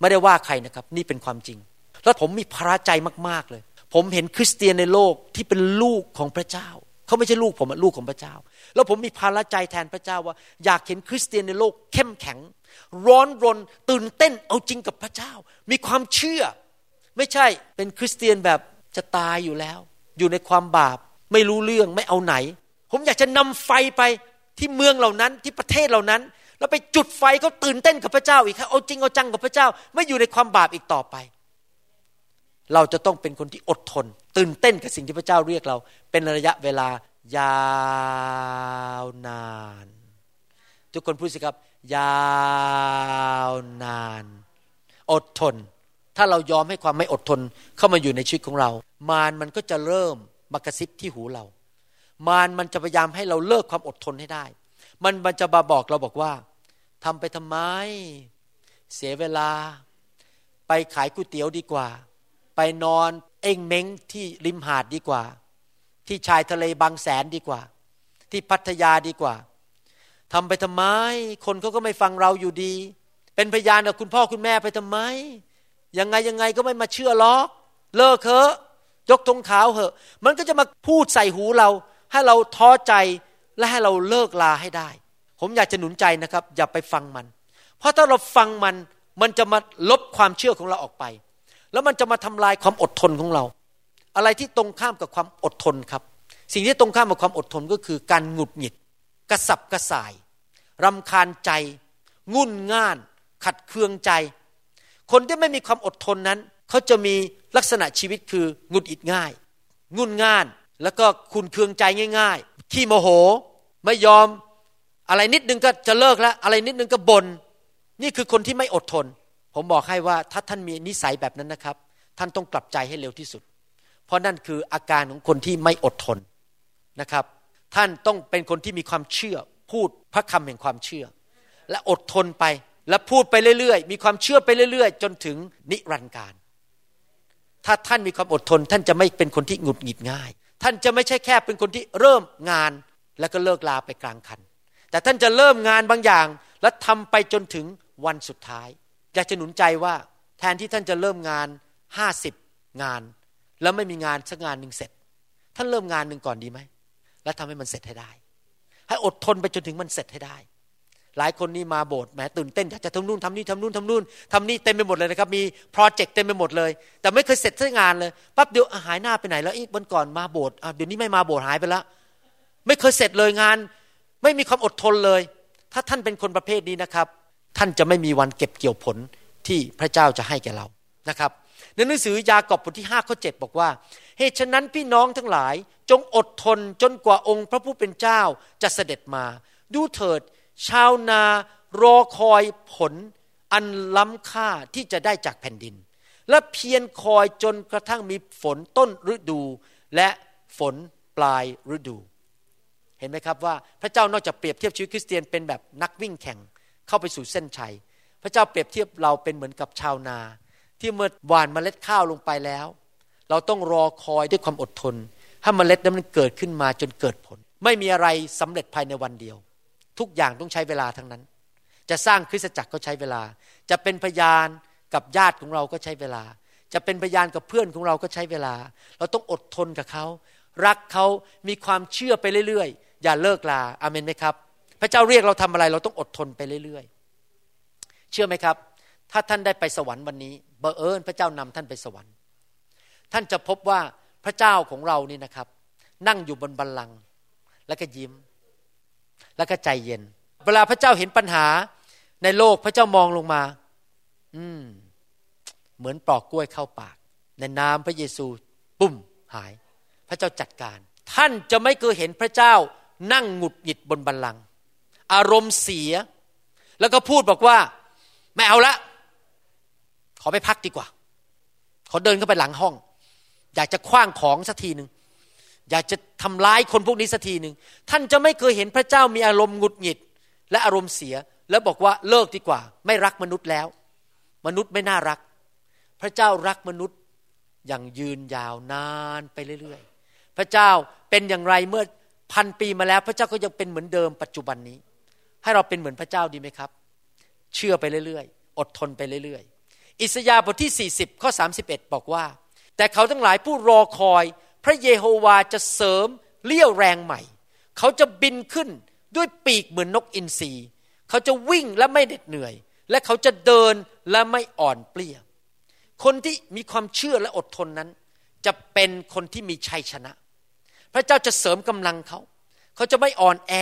ไม่ได้ว่าใครนะครับ นี่เป็นความจริง แล้วผมมีภาระใจมาก ๆเลย ผมเห็นคริสเตียนในโลกที่เป็นลูกของพระเจ้า เขาไม่ใช่ลูกผมลูกของพระเจ้า แล้วผมมีภาระใจแทนพระเจ้าว่า อยากเห็นคริสเตียนในโลกเข้มแข็ง ร้อนรน ตื่นเต้นเอาจริงกับพระเจ้า มีความเชื่อ ไม่ใช่เป็นคริสเตียนแบบจะตายอยู่แล้ว อยู่ในความบาป ไม่รู้เรื่องไม่เอาไหน ผมอยากจะนำไฟไปที่เมืองเหล่านั้นที่ประเทศเหล่านั้น แล้วไปจุดไฟเขาตื่นเต้นกับพระเจ้าอีกเอาจริงเอาจังกับพระเจ้า ไม่อยู่ในความบาปอีกต่อไป เราจะต้องเป็นคนที่อดทน ตื่นเต้นกับสิ่งที่พระเจ้าเรียกเรา เป็นระยะเวลายาวนาน ทุกคนพูดสิครับ ยาวนาน อดทน ถ้าเรายอมให้ความไม่อดทนเข้ามาอยู่ในชีวิตของเรา มารมันก็จะเริ่มมากระซิบที่หูเรา มารมันจะพยายามให้เราเลิกความอดทนให้ได้ มันมันจะมาบอกเราบอกว่า ทำไปทำไม เสียเวลา ไปขายก๋วยเตี๋ยวดีกว่า ไปนอนเอ็งเม้งที่ริมหาดดีกว่า ที่ชายทะเลบางแสนดีกว่า ที่พัทยาดีกว่าทำไปทำไม คนเขาก็ไม่ฟังเราอยู่ดี เป็นพยานกับคุณพ่อคุณแม่ไปทำไม ยังไงยังไงก็ไม่มาเชื่อล็อก เลิกเถอะยกธงขาวเหอะ มันก็จะมาพูดใส่หูเรา ให้เราท้อใจและให้เราเลิกลาให้ได้ ผมอยากจะหนุนใจนะครับ อย่าไปฟังมัน เพราะถ้าเราฟังมันมันจะมาลบความเชื่อของเราออกไป แล้วมันจะมาทำลายความอดทนของเรา อะไรที่ตรงข้ามกับความอดทนครับ สิ่งที่ตรงข้ามกับความอดทนก็คือ การหงุดหงิด กระสับกระส่ายรำคาญใจ งุ่นง่าน ขัดเคืองใจ คนที่ไม่มีความอดทนนั้น เขาจะมีลักษณะชีวิตคือหงุดหงิดง่าย งุ่นง่าน แล้วก็คุณเคืองใจง่าย ๆ ขี้โมโห ไม่ยอม อะไรนิดนึงก็จะเลิกแล้ว อะไรนิดนึงก็บน่นนี่คือคนที่ไม่อดทน ผมบอกให้ว่าถ้าท่านมีนิสัยแบบนั้นนะครับ ท่านต้องกลับใจให้เร็วที่สุด เพราะนั่นคืออาการของคนที่ไม่อดทนนะครับ ท่านต้องเป็นคนที่มีความเชื่อ พูดพระคำแห่งความเชื่อ และอดทนไปและพูดไปเรื่อยๆ มีความเชื่อไปเรื่อยๆ จนถึงนิรันดร์การ ถ้าท่านมีความอดทน ท่านจะไม่เป็นคนที่หงุดหงิดง่าย ท่านจะไม่ใช่แค่เป็นคนที่เริ่มงานแล้วก็เลิกลาไปกลางคัน แต่ท่านจะเริ่มงานบางอย่าง และทำไปจนถึงวันสุดท้าย อยากจะหนุนใจว่าแทนที่ท่านจะเริ่มงานห้าสิบงาน แล้วไม่มีงานสักงานหนึ่งเสร็จ ท่านเริ่มงานหนึ่งก่อนดีไหมแล้วทำให้มันเสร็จให้ได้ ให้อดทนไปจนถึงมันเสร็จให้ได้ หลายคนนี่มาโบสถ์แหมตื่นเต้นอยากจะทำนู่นทำนี่ทำนู่นทำนู่นทำนี่เต็มไปหมดเลยนะครับมีโปรเจกต์เต็มไปหมดเลย แต่ไม่เคยเสร็จสักงานเลยปั๊บเดี๋ยวหายหน้าไปไหนแล้วอีกวันก่อนมาโบสถ์เดี๋ยวนี้ไม่มาโบสถ์หายไปแล้วไม่เคยเสร็จเลยงาน ไม่มีความอดทนเลย ถ้าท่านเป็นคนประเภทนี้นะครับ ท่านจะไม่มีวันเก็บเกี่ยวผลที่พระเจ้าจะให้แก่เรานะครับในหนังสือยากอบบทที่5ข้อ7บอกว่า เหตุฉะนั้นพี่น้องทั้งหลายจงอดทนจนกว่าองค์พระผู้เป็นเจ้าจะเสด็จมา ดูเถิด ชาวนารอคอยผลอันล้ำค่าที่จะได้จากแผ่นดิน และเพียรคอยจนกระทั่งมีฝนต้นฤดู และฝนปลายฤดู เห็นไหมครับว่าพระเจ้านอกจากเปรียบเทียบชีวิตคริสเตียนเป็นแบบนักวิ่งแข่งเข้าไปสู่เส้นชัย พระเจ้าเปรียบเทียบเราเป็นเหมือนกับชาวนา ที่เมื่อหว่านเมล็ดข้าวลงไปแล้ว เราต้องรอคอยด้วยความอดทนให้เมล็ดนั้นมันเกิดขึ้นมาจนเกิดผล ไม่มีอะไรสำเร็จภายในวันเดียว ทุกอย่างต้องใช้เวลาทั้งนั้น จะสร้างคริสตจักรก็ใช้เวลา จะเป็นพยานกับญาติของเราก็ใช้เวลา จะเป็นพยานกับเพื่อนของเราก็ใช้เวลา เราต้องอดทนกับเขารักเขามีความเชื่อไปเรื่อย อย่าเลิกลาอาเมนไหมครับ พระเจ้าเรียกเราทำอะไรเราต้องอดทนไปเรื่อยๆ เชื่อไหมครับ ถ้าท่านได้ไปสวรรค์วันนี้บังเอิญพระเจ้านำท่านไปสวรรค์ ท่านจะพบว่าพระเจ้าของเรานี่นะครับ นั่งอยู่บนบัลลังก์แล้วก็ยิ้ม แล้วก็ใจเย็น เวลาพระเจ้าเห็นปัญหาในโลกพระเจ้ามองลงมา อืม เหมือนปลอกกล้วยเข้าปาก ในนามพระเยซู ปุ้มหาย พระเจ้าจัดการ ท่านจะไม่เคยเห็นพระเจ้า นั่งหงุดหงิดบนบัลลังก์อารมณ์เสีย แล้วก็พูดบอกว่า ไม่เอาละ ขอไปพักดีกว่า ขอเดินเข้าไปหลังห้อง อยากจะคว้างของสักทีหนึ่งอยากจะทำร้ายคนพวกนี้สักทีหนึ่งท่านจะไม่เคยเห็นพระเจ้ามีอารมณ์หงุดหงิด และอารมณ์เสีย แล้วบอกว่าเลิกดีกว่า ไม่รักมนุษย์แล้ว มนุษย์ไม่น่ารัก พระเจ้ารักมนุษย์อย่างยืนยาวนานไปเรื่อยๆ พระเจ้าเป็นอย่างไรเมื่อ พันปีมาแล้วพระเจ้าก็ยังเป็นเหมือนเดิมปัจจุบันนี้ ให้เราเป็นเหมือนพระเจ้าดีไหมครับ เชื่อไปเรื่อยๆ อดทนไปเรื่อยอิสยาห์บทที่ 40 ข้อ 31 บอกว่า แต่เขาทั้งหลายผู้รอคอย พระเยโฮวาจะเสริมเลี้ยวแรงใหม่ เขาจะบินขึ้นด้วยปีกเหมือนนกอินทรีเขาจะวิ่งและไม่เหน็ดเหนื่อย และเขาจะเดินและไม่อ่อนเปลี้ยคนที่มีความเชื่อและอดทนนั้น จะเป็นคนที่มีชัยชนะ พระเจ้าจะเสริมกำลังเขา เขาจะไม่อ่อนแอ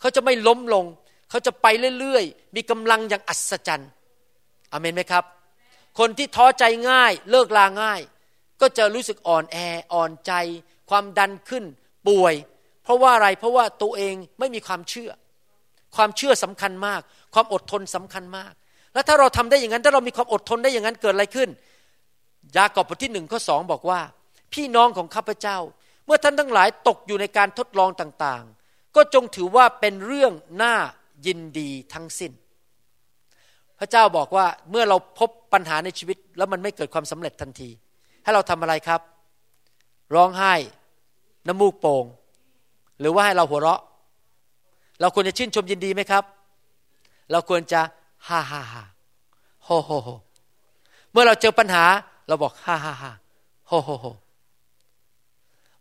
เขาจะไม่ล้มลง เขาจะไปเรื่อยๆ มีกำลังอย่างอัศจรรย์อเมนไหมครับ คนที่ท้อใจง่ายเลิกลาง่าย ก็จะรู้สึกอ่อนแออ่อนใจ ความดันขึ้นป่วย เพราะว่าอะไรเพราะว่าตัวเองไม่มีความเชื่อ ความเชื่อสำคัญมาก ความอดทนสำคัญมาก แล้วถ้าเราทำได้อย่างนั้น ถ้าเรามีความอดทนได้อย่างนั้นเกิดอะไรขึ้น ยากอบบทที่หนึ่งข้อสองบอกว่า พี่น้องของข้าพเจ้า มื่อท่านทั้งหลายตกอยู่ในการทดลองต่างๆ ก็จงถือว่าเป็นเรื่องน่ายินดีทั้งสิ้น พระเจ้าบอกว่าเมื่อเราพบปัญหาในชีวิต แล้วมันไม่เกิดความสำเร็จทันที ให้เราทำอะไรครับ ร้องไห้ น้ำมูกโป่งหรือว่าให้เราหัวเราะ เราควรจะชื่นชมยินดีไหมครับ เราควรจะฮ่าฮ่าฮ่าโฮโฮโฮเมื่อเราเจอปัญหาเราบอกฮ่าฮ่าฮ่าโฮโฮโฮ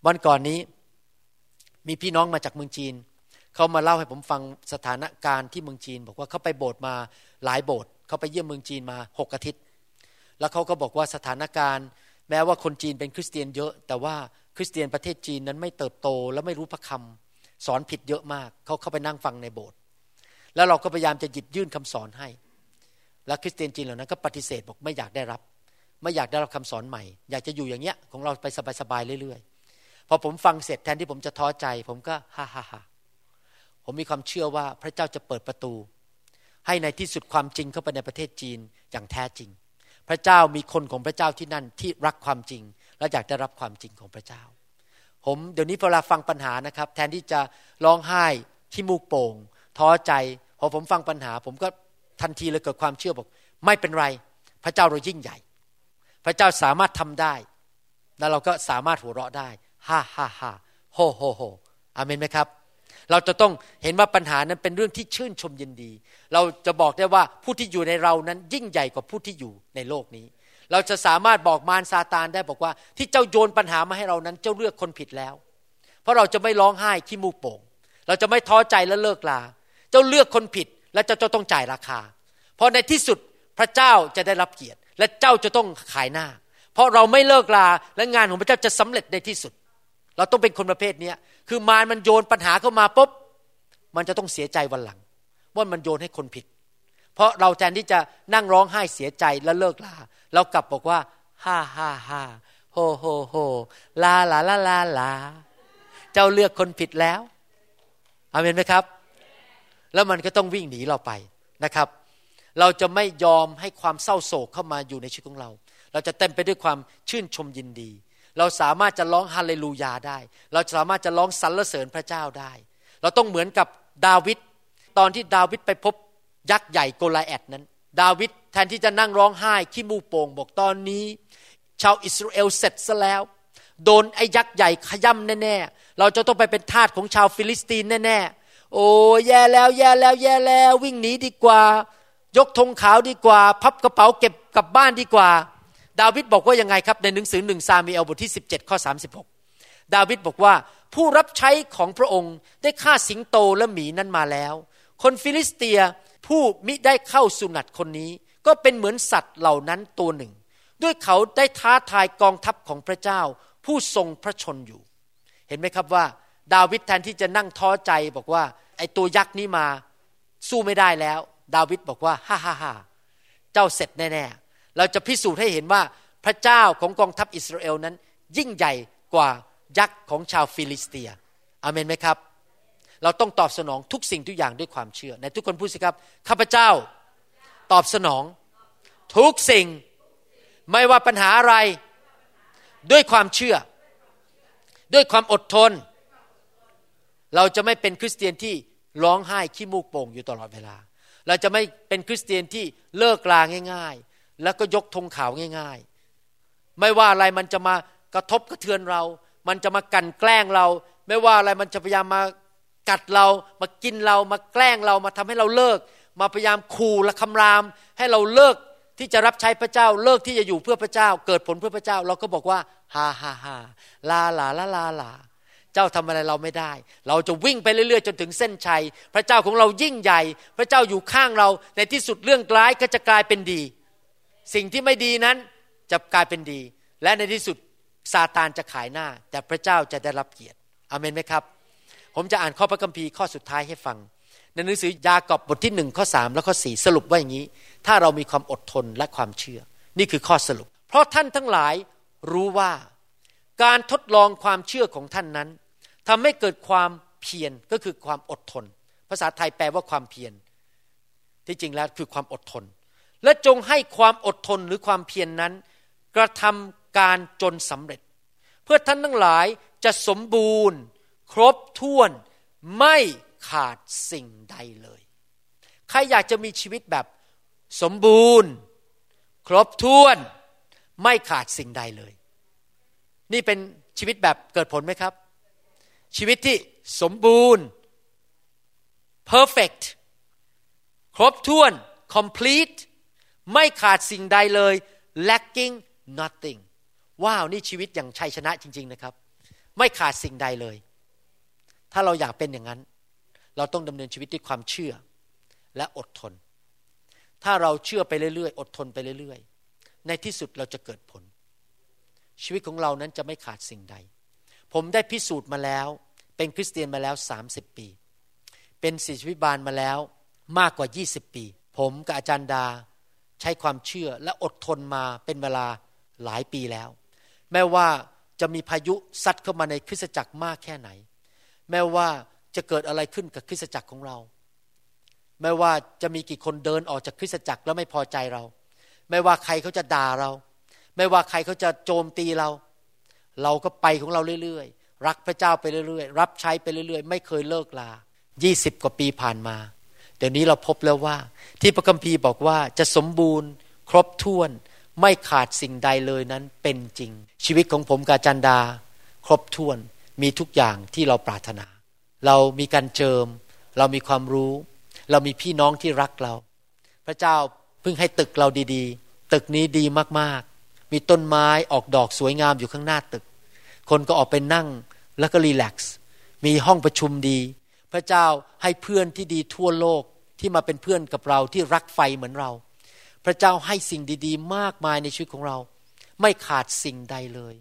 วันก่อนนี้มีพี่น้องมาจากเมืองจีน เขามาเล่าให้ผมฟังสถานการณ์ที่เมืองจีน บอกว่าเขาไปโบสถ์มาหลายโบสถ์เขาไปเยี่ยมเมืองจีนมาหกอาทิตย์ แล้วเขาก็บอกว่าสถานการณ์ แม้ว่าคนจีนเป็นคริสเตียนเยอะ แต่ว่าคริสเตียนประเทศจีนนั้นไม่เติบโตและไม่รู้พระคำสอนผิดเยอะมากเขาเข้าไปนั่งฟังในโบสถ์แล้วเราก็พยายามจะหยิบยื่นคำสอนให้ แล้วคริสเตียนจีนเหล่านั้นก็ปฏิเสธบอกไม่อยากได้รับ ไม่อยากได้รับคำสอนใหม่ อยากจะอยู่อย่างเงี้ยของเราไปสบายๆเรื่อยๆ พอผมฟังเสร็จแทนที่ผมจะท้อใจ ผมก็ฮ่าฮ่าฮ่าผมมีความเชื่อว่าพระเจ้าจะเปิดประตู ให้ในที่สุดความจริงเข้าไปในประเทศจีนอย่างแท้จริง พระเจ้ามีคนของพระเจ้าที่นั่นที่รักความจริง และอยากได้รับความจริงของพระเจ้า ผมเดี๋ยวนี้เวลาฟังปัญหานะครับ แทนที่จะร้องไห้ที่มูกโป่งท้อใจ พอผมฟังปัญหา ผมก็ทันทีเลยเกิดความเชื่อบอก ไม่เป็นไร พระเจ้าเรายิ่งใหญ่ พระเจ้าสามารถทำได้ แล้วเราก็สามารถหัวเราะได้ ฮ่าฮ่าฮ่าโฮโฮโฮอาเมนไหมครับ เราจะต้องเห็นว่าปัญหานั้นเป็นเรื่องที่ชื่นชมยินดี เราจะบอกได้ว่าผู้ที่อยู่ในเรานั้นยิ่งใหญ่กว่าผู้ที่อยู่ในโลกนี้ เราจะสามารถบอกมารซาตานได้บอกว่า ที่เจ้าโยนปัญหามาให้เรานั้นเจ้าเลือกคนผิดแล้ว เพราะเราจะไม่ร้องไห้ขี้มูกโป่ง เราจะไม่ท้อใจและเลิกลา เจ้าเลือกคนผิดและเจ้าจะต้องจ่ายราคา เพราะในที่สุดพระเจ้าจะได้รับเกียรติ และเจ้าจะต้องขายหน้า เพราะเราไม่เลิกลาและงานของพระเจ้าจะสำเร็จในที่สุด เราต้องเป็นคนประเภทนี้คือมารมันโยนปัญหาเข้ามาปุ๊บมันจะต้องเสียใจวันหลัง ว่ามันโยนให้คนผิด เพราะเราแทนที่จะนั่งร้องไห้เสียใจและเลิกลาเรากลับบอกว่าฮ่าฮ่าฮ่าโฮโฮโฮลาลาลาลาลาเจ้าเลือกคนผิดแล้วอาเมนไหมครับ แล้วมันก็ต้องวิ่งหนีเราไปนะครับ เราจะไม่ยอมให้ความเศร้าโศกเข้ามาอยู่ในชีวิตของเรา เราจะเต็มไปด้วยความชื่นชมยินดี เราสามารถจะร้องฮาเลลูยาได้ เราสามารถจะร้องสรรเสริญพระเจ้าได้ เราต้องเหมือนกับดาวิดตอนที่ดาวิดไปพบยักษ์ใหญ่โกลาแอดนั้น ดาวิดแทนที่จะนั่งร้องไห้ขี้มูโป่งบอกตอนนี้ ชาวอิสราเอลเสร็จซะแล้ว โดนไอ้ยักษ์ใหญ่ขยำแน่ๆ เราจะต้องไปเป็นทาสของชาวฟิลิสตีนแน่ๆ โอ้แย่แล้วแย่แล้วแย่แล้ว วิ่งหนีดีกว่า ยกธงขาวดีกว่า พับกระเป๋าเก็บกลับบ้านดีกว่า ดาวิดบอกว่ายังไงครับในหนังสือหนึ่งซามีเอลบทที่ 17 ข้อ 36 ดาวิดบอกว่าผู้รับใช้ของพระองค์ได้ฆ่าสิงโตและหมีนั้นมาแล้ว คนฟิลิสเตียผู้มิได้เข้าสุหนัตคนนี้ ก็เป็นเหมือนสัตว์เหล่านั้นตัวหนึ่ง ด้วยเขาได้ท้าทายกองทัพของพระเจ้า ผู้ทรงพระชนม์อยู่ เห็นไหมครับว่า ดาวิดแทนที่จะนั่งท้อใจบอกว่าไอ้ตัวยักษ์นี้มาสู้ไม่ได้แล้ว ดาวิดบอกว่าฮ่าฮ่าฮ่าเจ้าเสร็จแน่ๆ เราจะพิสูจน์ให้เห็นว่าพระเจ้าของกองทัพอิสราเอลนั้น ยิ่งใหญ่กว่ายักษ์ของชาวฟิลิสเตียอาเมนไหมครับ เราต้องตอบสนองทุกสิ่งทุกอย่างด้วยความเชื่อในทุกคนพูดสิครับข้าพเจ้าตอบสนองทุกสิ่งไม่ว่าปัญหาอะไรด้วยความเชื่อ ด้วยความอดทน เราจะไม่เป็นคริสเตียนที่ร้องไห้ขี้มูกโป่งอยู่ตลอดเวลา เราจะไม่เป็นคริสเตียนที่เลิกลาง่ายๆ แล้วก็ยกธงขาวง่าย ๆ ไม่ว่าอะไรมันจะมากระทบกระเทือนเรา มันจะมากันแกล้งเรา ไม่ว่าอะไรมันจะพยายามมากัดเรา มากินเรา มาแกล้งเรา มาทำให้เราเลิก มาพยายามขู่และคำราม ให้เราเลิกที่จะรับใช้พระเจ้า เลิกที่จะอยู่เพื่อพระเจ้า เกิดผลเพื่อพระเจ้า เราก็บอกว่าฮ่าฮ่าฮ่าลาลาลาลาลาเจ้าทำอะไรเราไม่ได้ เราจะวิ่งไปเรื่อยๆ จนถึงเส้นชัย พระเจ้าของเรายิ่งใหญ่ พระเจ้าอยู่ข้างเรา ในที่สุดเรื่องร้ายก็จะกลายเป็นดี สิ่งที่ไม่ดีนั้นจะกลายเป็นดี และในที่สุดซาตานจะขายหน้า แต่พระเจ้าจะได้รับเกียรติอเมนไหมครับ ผมจะอ่านข้อพระคัมภีร์ข้อสุดท้ายให้ฟัง ในหนังสือยากอบบทที่หนึ่งข้อสามและข้อสี่สรุปว่าอย่างนี้ ถ้าเรามีความอดทนและความเชื่อ นี่คือข้อสรุป เพราะท่านทั้งหลายรู้ว่าการทดลองความเชื่อของท่านนั้นทำให้เกิดความเพียรก็คือความอดทน ภาษาไทยแปลว่าความเพียรที่จริงแล้วคือความอดทน และจงให้ความอดทนหรือความเพียรนนั้น กระทำการจนสำเร็จ เพื่อท่านทั้งหลายจะสมบูรณ์ ครบถ้วนไม่ขาดสิ่งใดเลย ใครอยากจะมีชีวิตแบบสมบูรณ์ ครบถ้วน ไม่ขาดสิ่งใดเลย นี่เป็นชีวิตแบบเกิดผลไหมครับ ชีวิตที่สมบูรณ์ perfect ครบถ้วน complete ไม่ขาดสิ่งใดเลย lacking nothing ว้าวนี่ชีวิตอย่างชัยชนะจริง ๆนะครับ ไม่ขาดสิ่งใดเลย ถ้าเราอยากเป็นอย่างนั้น เราต้องดำเนินชีวิตด้วยความเชื่อและอดทน ถ้าเราเชื่อไปเรื่อยๆ อดทนไปเรื่อยๆ ในที่สุดเราจะเกิดผล ชีวิตของเรานั้นจะไม่ขาดสิ่งใด ผมได้พิสูจน์มาแล้ว เป็นคริสเตียนมาแล้ว 30 ปี เป็นศิษยวิบาลมาแล้วมากกว่า 20 ปี ผมกับอาจารย์ดา ใช้ความเชื่อและอดทนมาเป็นเวลาหลายปีแล้ว แม้ว่าจะมีพายุซัดเข้ามาในคริสตจักรมากแค่ไหน แม้ว่าจะเกิดอะไรขึ้นกับคริสตจักรของเรา แม้ว่าจะมีกี่คนเดินออกจากคริสตจักรแล้วไม่พอใจเรา ไม่ว่าใครเขาจะด่าเรา ไม่ว่าใครเขาจะโจมตีเรา เราก็ไปของเราเรื่อยๆ รักพระเจ้าไปเรื่อยๆ รับใช้ไปเรื่อยๆ ไม่เคยเลิกลายี่สิบกว่าปีผ่านมา เดี๋ยวนี้เราพบแล้วว่า ที่พระคัมภีร์บอกว่าจะสมบูรณ์ ครบถ้วน ไม่ขาดสิ่งใดเลยนั้นเป็นจริง ชีวิตของผมกาจันดา ครบถ้วนมีทุกอย่างที่เราปรารถนา เรามีการเจิม เรามีความรู้ เรามีพี่น้องที่รักเรา พระเจ้าเพิ่งให้ตึกเราดีๆ ตึกนี้ดีมากๆ มีต้นไม้ออกดอกสวยงามอยู่ข้างหน้าตึก คนก็ออกไปนั่งแล้วก็รีแลกซ์มีห้องประชุมดี พระเจ้าให้เพื่อนที่ดีทั่วโลกที่มาเป็นเพื่อนกับเราที่รักไฟเหมือนเรา พระเจ้าให้สิ่งดีๆ มากมายในชีวิตของเรา ไม่ขาดสิ่งใดเลย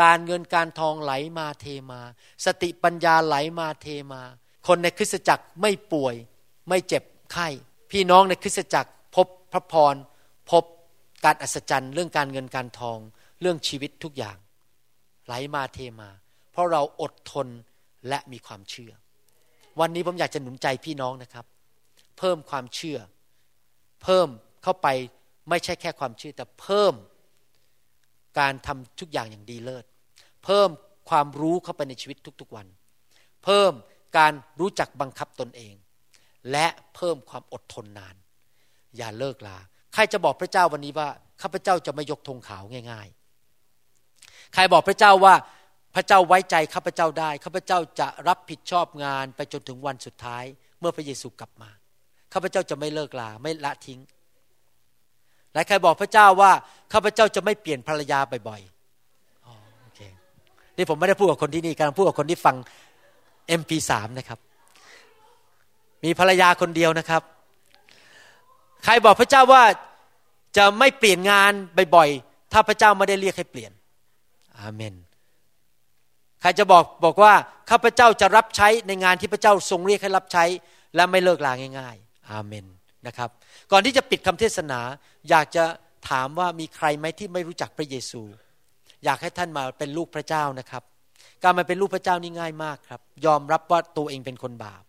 การเงินการทองไหลมาเทมา สติปัญญาไหลมาเทมา คนในคริสตจักรไม่ป่วย ไม่เจ็บไข้พี่น้องในคริสตจักรพบพระพรพบการอัศจรรย์ เรื่องการเงินการทองเรื่องชีวิตทุกอย่าง ไหลมาเทมา เพราะเราอดทนและมีความเชื่อ วันนี้ผมอยากจะหนุนใจพี่น้องนะครับ เพิ่มความเชื่อ เพิ่มเข้าไปไม่ใช่แค่ความเชื่อ แต่เพิ่มการทำทุกอย่างอย่างดีเลิศ เพิ่มความรู้เข้าไปในชีวิตทุกๆวัน เพิ่มการรู้จักบังคับตนเอง และเพิ่มความอดทนนาน อย่าเลิกลา ใครจะบอกพระเจ้าวันนี้ว่าข้าพเจ้าจะไม่ยกธงขาวง่าย ๆ ใครบอกพระเจ้าว่า พระเจ้าไว้ใจข้าพเจ้าได้ข้าพเจ้าจะรับผิดชอบงานไปจนถึงวันสุดท้าย เมื่อพระเยซูกลับมาข้าพเจ้าจะไม่เลิกลาไม่ละทิ้งหลายใครบอกพระเจ้าว่าข้าพเจ้าจะไม่เปลี่ยนภรรยาบ่อยๆโอเคนี่ผมไม่ได้พูดกับคนที่นี่กำลังพูดกับคนที่ฟัง MP3 นะครับ มีภรรยาคนเดียวนะครับ ใครบอกพระเจ้าว่าจะไม่เปลี่ยนงานบ่อยๆถ้าพระเจ้าไม่ได้เรียกให้เปลี่ยน อาเมน ใครจะบอกบอกว่าข้าพเจ้าจะรับใช้ในงานที่พระเจ้าทรงเรียกให้รับใช้ และไม่เลิกลาง่าย ๆ อาเมนนะครับ ก่อนที่จะปิดคำเทศนา อยากจะถามว่ามีใครไหมที่ไม่รู้จักพระเยซู อยากให้ท่านมาเป็นลูกพระเจ้านะครับ การมาเป็นลูกพระเจ้านี่ง่ายมากครับ ยอมรับว่าตัวเองเป็นคนบาป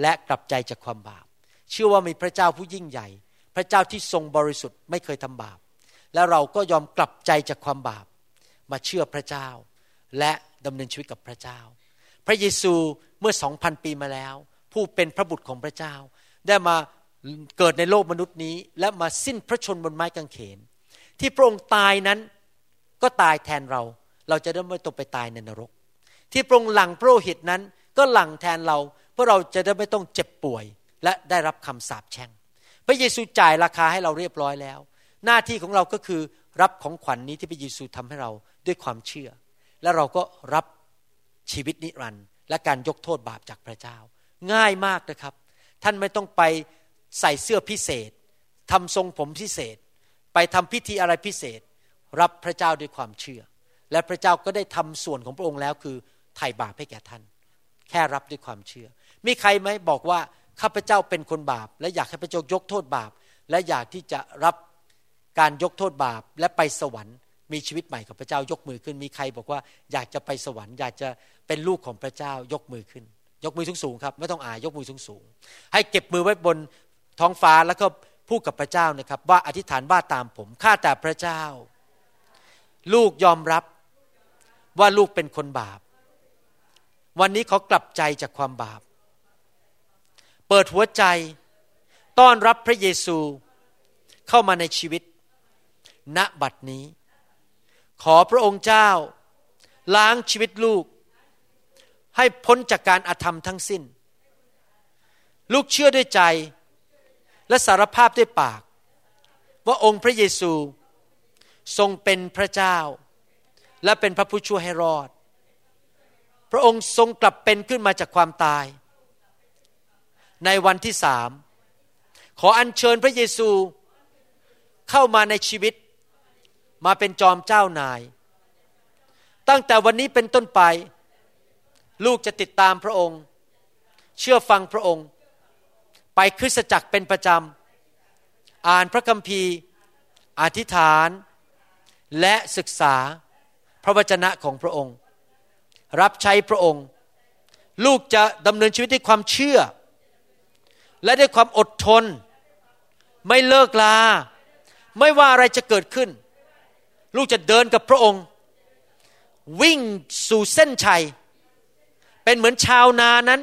และกลับใจจากความบาป เชื่อว่ามีพระเจ้าผู้ยิ่งใหญ่ พระเจ้าที่ทรงบริสุทธิ์ไม่เคยทำบาป แล้วเราก็ยอมกลับใจจากความบาป มาเชื่อพระเจ้า และ ดำเนินชีวิตกับพระเจ้า พระเยซูเมื่อสองพันปีมาแล้ว ผู้เป็นพระบุตรของพระเจ้า ได้มาเกิดในโลกมนุษย์นี้ และมาสิ้นพระชนบนไม้กางเขน ที่พระองค์ตายนั้นก็ตายแทนเรา เราจะได้ไม่ต้องไปตายในนรก ที่พระองค์หลังพระโลหิตนั้นก็หลังแทนเราเพื่อเราจะได้ไม่ต้องเจ็บป่วย และได้รับคำสาปแช่ง พระเยซูจ่ายราคาให้เราเรียบร้อยแล้ว หน้าที่ของเราก็คือรับของขวัญนนี้ที่พระเยซูทำให้เราด้วยความเชื่อ แล้วเราก็รับชีวิตนิรันดร์และการยกโทษบาปจากพระเจ้า ง่ายมากนะครับ ท่านไม่ต้องไปใส่เสื้อพิเศษทำทรงผมพิเศษ ไปทำพิธีอะไรพิเศษ รับพระเจ้าด้วยความเชื่อ และพระเจ้าก็ได้ทำส่วนของพระองค์แล้วคือไถ่บาปให้แก่ท่าน แค่รับด้วยความเชื่อ มีใครไหมบอกว่าข้าพเจ้าเป็นคนบาป และอยากให้พระเจ้ายกโทษบาป และอยากที่จะรับการยกโทษบาปและไปสวรรค์ มีชีวิตใหม่กับพระเจ้ายกมือขึ้น มีใครบอกว่าอยากจะไปสวรรค์อยากจะเป็นลูกของพระเจ้ายกมือขึ้น ยกมือสูงสูงครับ ไม่ต้องอายยกมือสูงสูงให้เก็บมือไว้บนท้องฟ้าแล้วก็พูดกับพระเจ้านะครับ ว่าอธิษฐานว่าตามผมข้าแต่พระเจ้า ลูกยอมรับว่าลูกเป็นคนบาป วันนี้เขากลับใจจากความบาป เปิดหัวใจ ต้อนรับพระเยซูเข้ามาในชีวิต ณบัดนี้ ขอพระองค์เจ้า ล้างชีวิตลูก ให้พ้นจากการอาธรรมทั้งสิ้น ลูกเชื่อด้วยใจ และสารภาพด้วยปาก ว่าองค์พระเยซูทรงเป็นพระเจ้า และเป็นพระผู้ช่วยให้รอด พระองค์ทรงกลับเป็นขึ้นมาจากความตาย ในวันที่สามขออัญเชิญพระเยซูเข้ามาในชีวิต มาเป็นจอมเจ้านาย ตั้งแต่วันนี้เป็นต้นไป ลูกจะติดตามพระองค์ เชื่อฟังพระองค์ ไปคริสตจักรเป็นประจำ อ่านพระคัมภีร์ อธิษฐาน และศึกษาพระวจนะของพระองค์ รับใช้พระองค์ ลูกจะดำเนินชีวิตด้วยความเชื่อ และด้วยความอดทน ไม่เลิกลา ไม่ว่าอะไรจะเกิดขึ้น ลูกจะเดินกับพระองค์ วิ่งสู่เส้นชัย เป็นเหมือนชาวนานั้น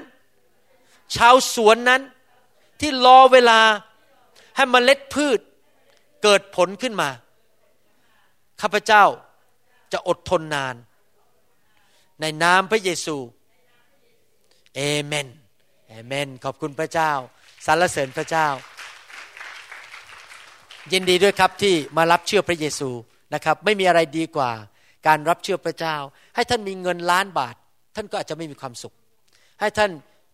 ชาวสวนนั้นที่รอเวลาให้มเมล็ดพืชเกิดผลขึ้นมา ข้าพเจ้าจะอดทนนาน ในนามพระเยซูเอเมนเอเมน ขอบคุณพระเจ้าสรรเสริญพระเจ้ายินดีด้วยครับที่มารับเชื่อพระเยซู นะครับไม่มีอะไรดีกว่า การรับเชื่อพระเจ้า ให้ท่านมีเงินล้านบาท ท่านก็อาจจะไม่มีความสุข ให้ท่าน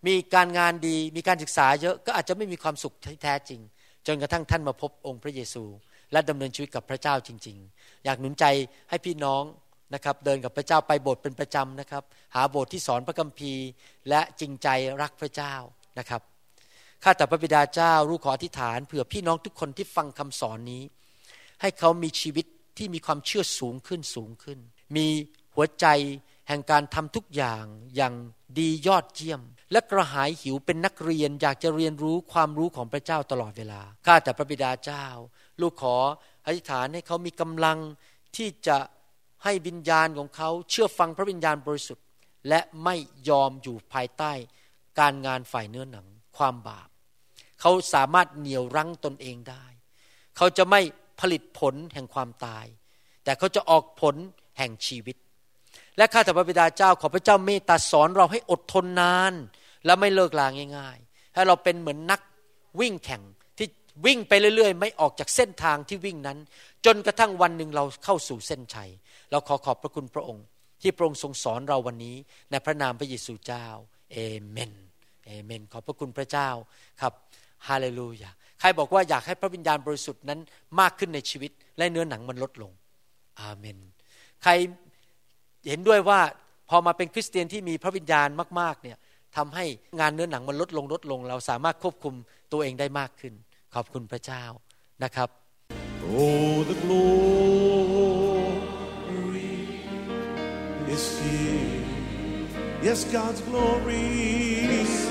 มีการงานดีมีการศึกษาเยอะก็อาจจะไม่มีความสุขที่แท้จริง จนกระทั่งท่านมาพบองค์พระเยซู และดำเนินชีวิตกับพระเจ้าจริง ๆ อยากหนุนใจให้พี่น้องนะครับเดินกับพระเจ้าไปโบสถ์เป็นประจำนะครับ หาโบสถ์ที่สอนพระคัมภีร์ และจริงใจรักพระเจ้านะครับข้าแต่พระบิดาเจ้ารู้ขออธิษฐานเผื่อพี่น้องทุกคนที่ฟังคำสอนนี้ ให้เขามีชีวิต ที่มีความเชื่อสูงขึ้นสูงขึ้น มีหัวใจแห่งการทำทุกอย่างอย่างดียอดเยี่ยม และกระหายหิวเป็นนักเรียนอยากจะเรียนรู้ความรู้ของพระเจ้าตลอดเวลาข้าแต่พระบิดาเจ้า ลูกขออธิษฐานให้เขามีกำลังที่จะให้วิญญาณของเขาเชื่อฟังพระวิญญาณบริสุทธิ์ และไม่ยอมอยู่ภายใต้ การงานฝ่ายเนื้อหนังความบาป เขาสามารถเหนี่ยวรั้งตนเองได้ เขาจะไม่ ผลิตผลแห่งความตาย แต่เขาจะออกผลแห่งชีวิต และข้าแต่พระบิดาเจ้าขอพระเจ้าเมตตาสอนเราให้อดทนนาน และไม่เลิกลาง่าย ๆ ให้เราเป็นเหมือนนักวิ่งแข่งที่วิ่งไปเรื่อย ๆ ไม่ออกจากเส้นทางที่วิ่งนั้น จนกระทั่งวันหนึ่งเราเข้าสู่เส้นชัย เราขอขอบพระคุณพระองค์ ที่พระองค์ทรงสอนเราวันนี้ในพระนามพระเยซูเจ้าเอเมนเอเมน ขอบพระคุณพระเจ้าครับฮาเลลูยา ใครบอกว่าอยากให้พระวิญญาณบริสุทธิ์นั้นมากขึ้นในชีวิต และเนื้อหนังมันลดลง อาเมน ใครเห็นด้วยว่าพอมาเป็นคริสเตียนที่มีพระวิญญาณมากๆเนี่ยทำให้งานเนื้อหนังมันลดลงลดลง เราสามารถควบคุมตัวเองได้มากขึ้น ขอบคุณพระเจ้านะครับ Oh, the glory is here. Yes, God's glory.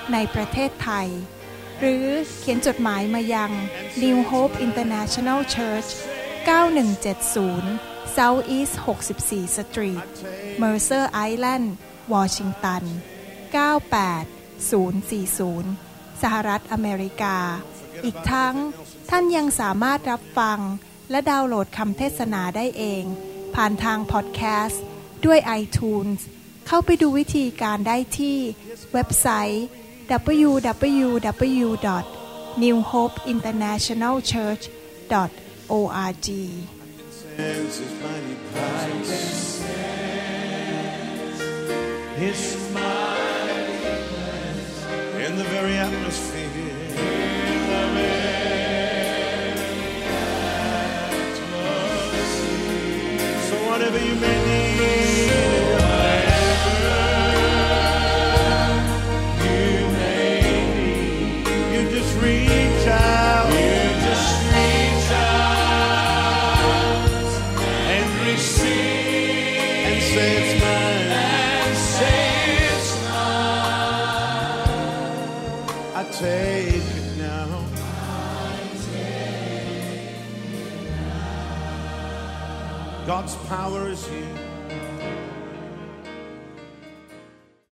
ในประเทศไทย หรือเขียนจดหมายมายัง New Hope International Church 9170 South East 64 Street Mercer Island Washington 98040 สหรัฐอเมริกา อีกทั้งท่านยังสามารถรับฟังและดาวน์โหลดคำเทศนาได้เอง ผ่านทางพอดแคสต์ด้วย iTunes เข้าไปดูวิธีการได้ที่เว็บไซต์ www.newhopeinternationalchurch.org His mighty presence. His mighty presence in the very atmosphere. So whatever you may need, God's power is here.